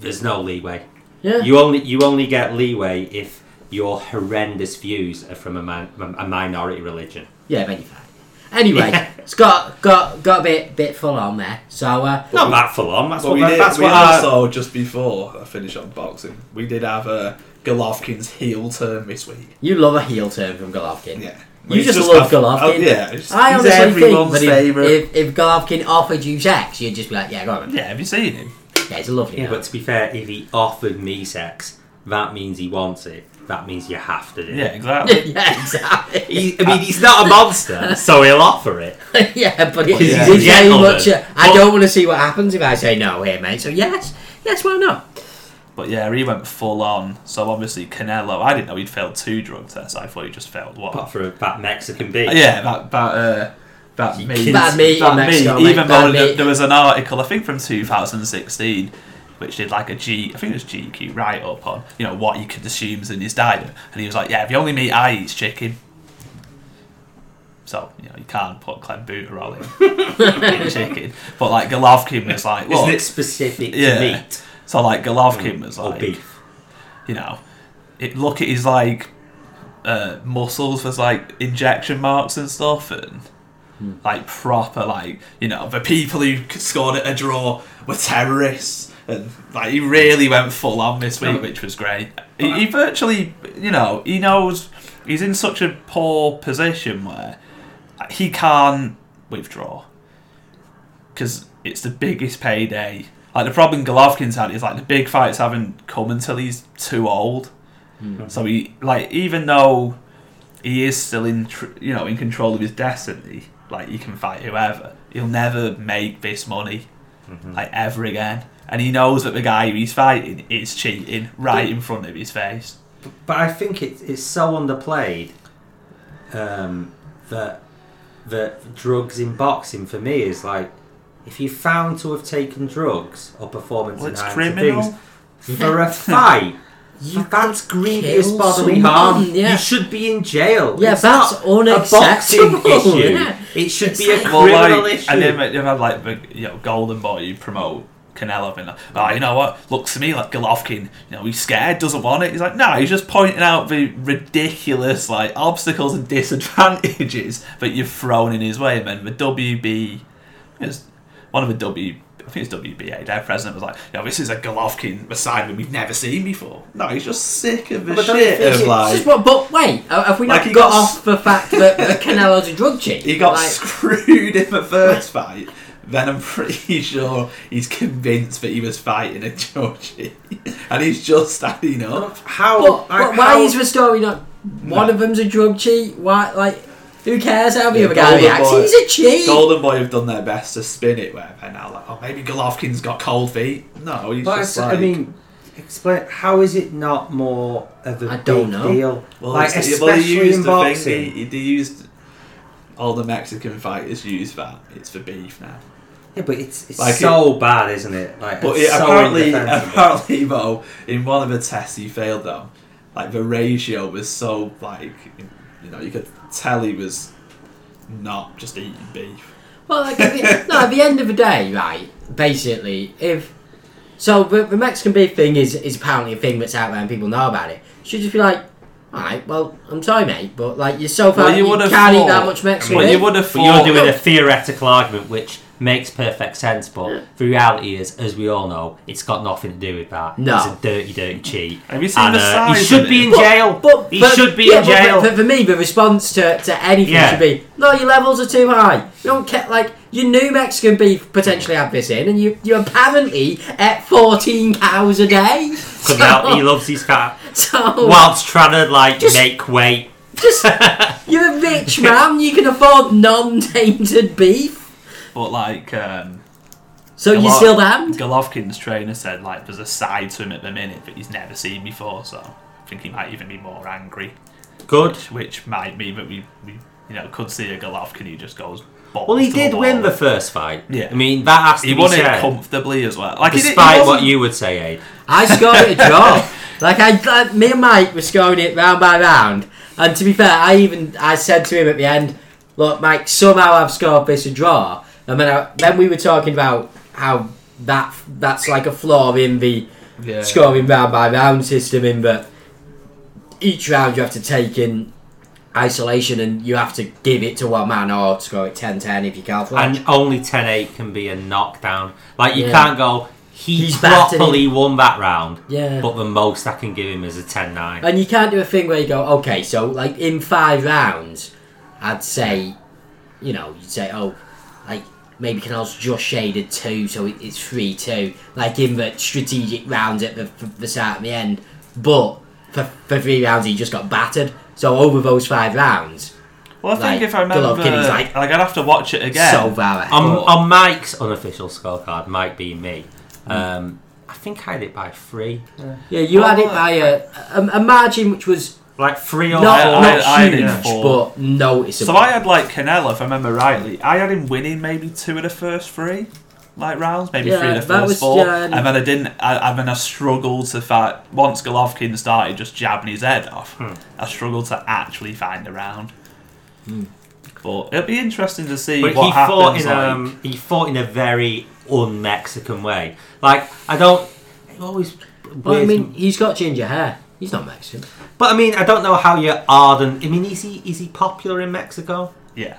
there's no leeway. Yeah. You only you only get leeway if your horrendous views are from a, man, a minority religion. Yeah, then you're fine. Anyway, Yeah. it's got got got a bit bit full on there. So uh, Not that full on. That's what. we did. that's we what. our- also just before I finish on boxing, we did have a Golovkin's heel turn this week. you love a heel turn from Golovkin. Yeah, You He's just, love a- Golovkin. Oh, yeah, he's, I he's honestly think everyone's that if, if, if Golovkin offered you sex, you'd just be like, yeah, go on. yeah, have you seen him? Yeah, he's a lovely Yeah, but to be fair, if he offered me sex, that means he wants it. That means you have to do it. Yeah, exactly. yeah, exactly. He, I mean, he's not a monster, so he'll offer it. yeah, but it, Yeah. it's very much. Uh, I But- don't want to see what happens if I say no here, mate. So yes, yes, why not? But yeah, he went full on. So obviously Canelo, I didn't know he'd failed two drug tests. I thought he just failed one. Apart from that Mexican beat. Yeah, that that uh, that meat. Bad meat that Mexico, meat. Even though there, meat. there was an article, I think from 2016, which did like a G, I think it was GQ write up on you know what you could assume is in his diet, and he was like, yeah, if you only meat I eat chicken. So you know you can't put clenbuterol in, in chicken, but like Golovkin was like, look, Isn't it specific Yeah. to meat so like Golovkin was like, beef? you know, it, look at his like uh, muscles with like injection marks and stuff, and like proper like you know the people who scored at a draw were terrorists, and like he really went full on this week, which was great. He, he virtually, you know, he knows he's in such a poor position where he can't withdraw because it's the biggest payday. Like the problem Golovkin's had is like the big fights haven't come until he's too old. Hmm. So he like even though he is still in tr- you know in control of his destiny, like he can fight whoever. He'll never make this money like ever again. And he knows that the guy who he's fighting is cheating right in front of his face. But I think it, it's so underplayed um, that that drugs in boxing for me is like if you're found to have taken drugs or performance well, enhancing things for a fight. You that's could grievous kill bodily someone, harm. yeah. You should be in jail. Yeah, it's that's not a boxing unacceptable, issue. yeah. It should It's be a like- Well, criminal like, issue. and then you've had like the you know Golden Boy you promote Canelo and oh, you know what? Looks to me like Golovkin. You know he's scared, doesn't want it. He's like, no, he's just pointing out the ridiculous like obstacles and disadvantages that you've thrown in his way. And then the WB, it's one of the W. I think it's WBA. Their president was like, "You know, this is a Golovkin Poseidon we've never seen before." No, he's just sick of the But don't you shit think of it's like. Just what, but wait, uh, have we not Like, he got, got off the fact that, that Canelo's a drug cheat? He got Like, screwed in the first fight. Then I'm pretty sure he's convinced that he was fighting a Georgie, and he's just standing up. how? but, I- but why how- is the story not? One of them's a drug cheat. Why? Like, who cares how the Yeah, other guy Golden reacts? Boy- He's a cheat. Golden Boy have done their best to spin it where they're now like, oh, maybe Golovkin's got cold feet. No, he's But just I, like. I mean, explain. How is it not more of a I don't big know. deal? well, like it's- especially well, he used in the boxing. thing. He, he used all the Mexican fighters use that. It's for beef now. Yeah, but it's, it's Like so bad, isn't it? Like, But it's it, so apparently, indefensible. apparently, though, in one of the tests he failed though, like the ratio was so like, you know, you could tell he was not just eating beef. Well, like, at the, no, at the end of the day, right? Basically, if so, the, the Mexican beef thing is is apparently a thing that's out there and people know about it. Should just be like, all right, well, I'm sorry, mate, but like you're so far, Well, you you, would've can't eat that much Mexican Well, beef. you would have But you're doing a theoretical argument which makes perfect sense, but the reality is, as we all know, it's got nothing to do with that. No. He's a dirty, dirty cheat. Have you seen And, the uh, he should be in But- jail. But he but- should be yeah, in but jail. For, for me, the response to, to anything Yeah. should be, no, your levels are too high. You don't care. Like you knew Mexican beef potentially had this in, and you you apparently ate 14 cows a day. Because now he loves his cat. So Whilst trying to like Just- make weight. just you're a rich man. You can afford non-tainted beef. But like, um, So A you lot- still damned. Golovkin's trainer said like there's a side to him at the minute that he's never seen before. So I think he might even be more angry, Good. which, which might mean that we, we you know could see a Golovkin who just goes. Well, he to the did win the first fight. Yeah. I mean, that has to He be won said. it comfortably as well. Like he did- he Despite what you would say, Aid. I scored it a draw. Like I, like, me and Mike were scoring it round by round. And to be fair, I even I said to him at the end, "Look, Mike, somehow I've scored this a draw." And then I, then we were talking about how that that's like a flaw in the Yeah. scoring round by round system, in that each round you have to take in isolation and you have to give it to one man or score it 10-10 if you can't. And only 10-8 can be a knockdown. Like, you Yeah. can't go, he He's properly won that round. yeah. But the most I can give him is a 10-9. And you can't do a thing where you go, okay, so like in five rounds, I'd say, you know, you'd say, oh, maybe Canelo's just shaded two, so it's three two, like in the strategic rounds at the, the start and the end. But for, for three rounds, he just got battered. So over those five rounds, Well, I think like, if I remember, Golovkin is like, like- I'd have to watch it again. so far ahead. On, on Mike's unofficial scorecard, Mike being me, hmm. um, I think I had it by three. yeah, you had it Oh, by a, a, a margin which was Like three or not, I- four. not I had huge, four. but noticeable. So I had like Canelo, if I remember rightly. I had him winning maybe two of the first three. like rounds, maybe Yeah, three of the that first was- four, yeah, and- and then I didn't. I, I mean, I struggled to fight. once Golovkin started just jabbing his head off. Hmm. I struggled to actually find a round. But it'll be interesting to see But what he fought happens. in like- um, he fought in a very un-Mexican way. Like I don't it always. Well, I weirds mean, he's got ginger hair. He's not Mexican. but I mean, I don't know how you're ardent. I mean, is he is he popular in Mexico? yeah,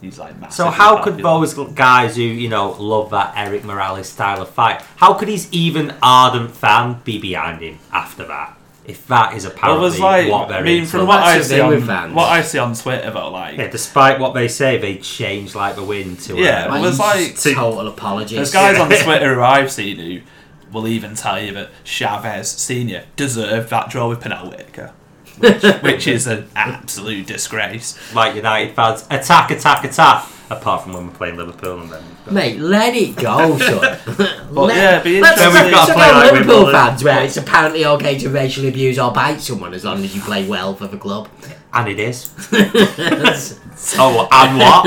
he's like massive. So how could those guys who you know love that Erik Morales style of fight, how could his even ardent fan be behind him after that? If that is Well, it apparently was like what they're I mean, into. from what I see on fans. what I see on Twitter though, like yeah, despite what they say, they change like the wind to Yeah, uh, It was like- total apologist. There's guys on Twitter who I've seen who will even tell you that Chavez Senior deserved that draw with Pernell Whitaker, which, which is an absolute disgrace. like United fans attack, attack, attack. Apart from when we're playing Liverpool and then. Mate, let it go, son. But yeah, it'd be Let's interesting. let's We've got to play like Liverpool Wimbledon. fans where it's apparently okay to racially abuse or bite someone as long as you play well for the club. And it is. That's- Oh, and what?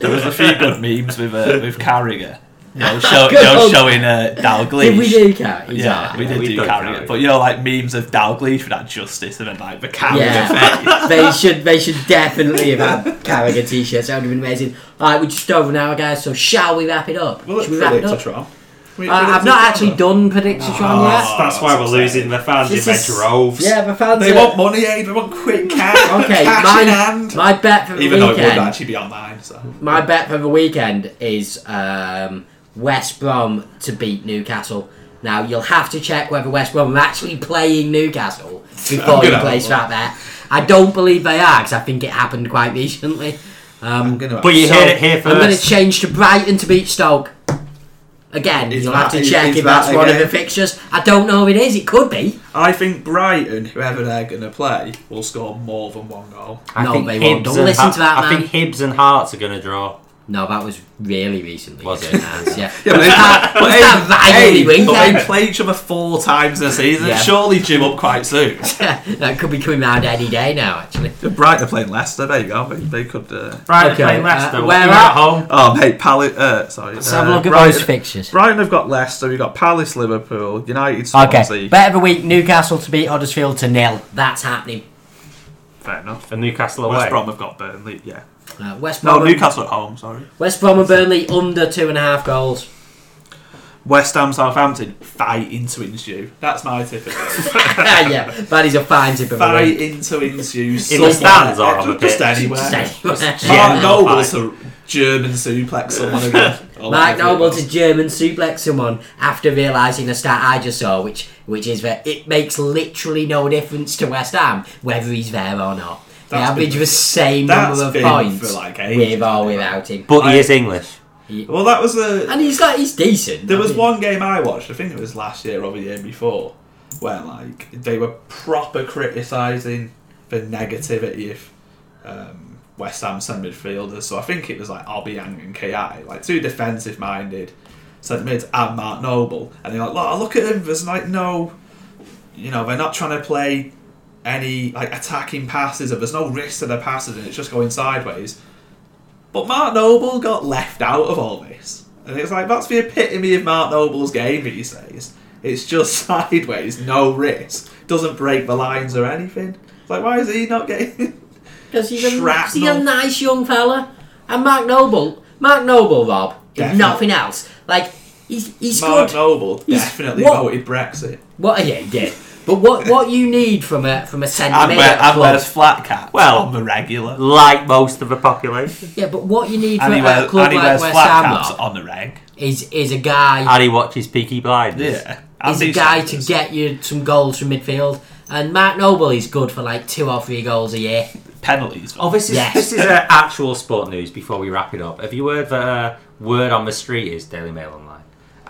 There was a few good memes with uh, with Carragher. You know, show, Good you know, old- showing uh, Dalglish. Did we do cat? He's Yeah, we did we've do done Carragher, Carragher. but you know, like memes of Dalglish with that justice and then like the Carragher Yeah, face. they should they should definitely have had Carragher t-shirts. That would have been amazing. All right, we're just over an hour, guys. So shall we wrap it up? should we wrap it up? Uh, I've not actually done Predictatron Oh, yet. That's why we're losing the fans This in their is- droves. Yeah, the fans. They are- want money, eh? They want quick cash. Okay, cash in my, hand. my bet for the Even though it would weekend. actually be online. So. My bet for the weekend is um, West Brom to beat Newcastle. Now you'll have to check whether West Brom are actually playing Newcastle before I'm you gonna place have a that bet. I don't believe they are because I think it happened quite recently. Um, gonna But you so heard it here first. I'm going to change to Brighton to beat Stoke. Again, Is you'll have to is- check is if that that's one of the fixtures. I don't know if it is. It could be. I think Brighton, whoever they're going to play, will score more than one goal. I No, think they won't. Don't listen Ha- to that, I man. think Hibs and Hearts are going to draw. No, that was really recently. Was it? Yes, yeah. Yeah, but they, that, but was hey, that rivalry hey, but they play each other four times in a season. Yeah. Surely Jim up quite soon. that could be coming round any day now, actually. Brighton are playing Leicester. There you go. They, they could. Uh... Right, Okay, playing Leicester. uh, where where are at? at home? Oh, mate, Palace. Uh, sorry. Let's uh, have a look at Brighton, those fixtures. Brighton have got Leicester. We've got Palace, Liverpool, United, Swansea. Okay, bet of the week: Newcastle to beat Huddersfield to nil. That's happening. Fair enough. And Newcastle away. West Brom have got Burnley. Yeah. Uh, West No, Brom. Newcastle at home. Sorry. West Brom and Burnley under two and a half goals. West Ham, Southampton fighting to ensue. That's my tip. of yeah, that is a fine tip of the Fight week. into ensue. In the stands or on the just pitch? anywhere. Just Mark anywhere. Noble to German suplex someone again. Or Mark whatever it Noble was. to German suplex someone after realising the stat I just saw, which which is that it makes literally no difference to West Ham whether he's there or not. They That's average been- the same that's number of been points for, like, ages, with or it? without him. But I- he is English. Well, that was the. And he's like he's decent. There I was mean, one game I watched. I think it was last year or the year before, where like they were proper criticising the negativity of um, West Ham centre midfielders. So I think it was like Obiang and Ki, like two defensive minded centre mids and Mark Noble, and they're like, "Look, look at them. There's like no, you know, they're not trying to play any like attacking passes, or there's no risk to their passes, and it's just going sideways." But Mark Noble got left out of all this. And it's like, that's the epitome of Mark Noble's game these days. It's just sideways, no risk. Doesn't break the lines or anything. It's like, why is he not getting. Because he's, a- he's a nice young fella. And Mark Noble, Mark Noble, Rob, if nothing else, like, he's, he's Mark good. Noble He's- definitely what- voted Brexit. What, yeah, he did. But what, what you need from a from a centre And, mid where, at a club, wears flat cap. Well- on the regular. Like most of the population. yeah, but what you need from And a wears, club like wears West flat Ham caps Rob, on the reg. is is a guy And he watches Peaky Blinders. Yeah. is a Andy guy to get you some goals from midfield. And Mark Noble is good for like two or three goals a year. penalties. Oh, this is Yes. this is uh, actual sport news. Before we wrap it up, have you heard the uh, word on the street is Daily Mail Online,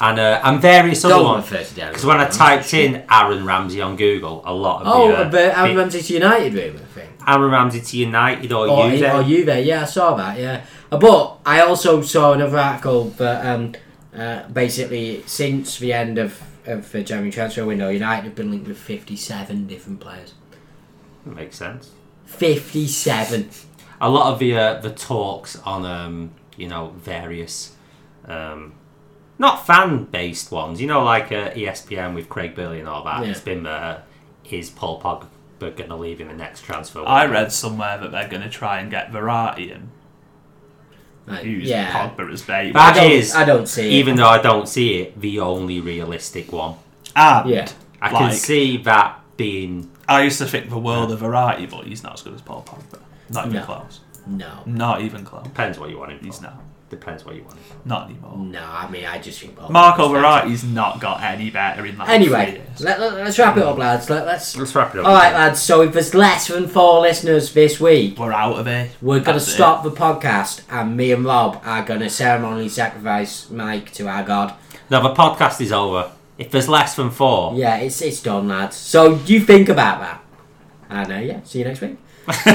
and uh, and various other Don't ones? refer to Derek. Because when I typed in Aaron Ramsey on Google, a lot of Oh, the, uh, but Aaron the- Ramsey to United rumour thing. Aaron Ramsey to United or, Or, Juve. or Juve, yeah, I saw that, yeah. Uh, But I also saw another article that um, uh, basically since the end of, of the January transfer window, United have been linked with 57 different players. Makes sense. 57. A lot of the uh, the talks on um, you know various um, not fan based ones. You know, like uh, ESPN with Craig Burley and all that. Yeah. It's been uh, is Paul Pogba going to leave in the next transfer? I read somewhere that they're going to try and get Verratti in. Like, use yeah. Pogba as bait. But- I don't, is- I don't see it. even though I don't see it, the only realistic one. and Yeah. I can see that being I used to think the world of Verratti, but he's not as good as Paul Pogba. Not even No. close. No. Not even close. depends what you want him He's for. not. Depends what you want him. Not anymore. No, I mean, I just think. Paul Marco Pogba's better. Verratti's not got any better in like Anyway, three let, let, us wrap it up, lads. Let, let's. Let's wrap it up. All right, lads. So if there's less than four listeners this week, We're out of it. we're gonna That's it. stop the podcast, and me and Rob are gonna ceremonially sacrifice Mike to our god. No, the podcast is over. If there's less than four, Yeah, it's it's done, lads. So you think about that, and uh, yeah, see you next week.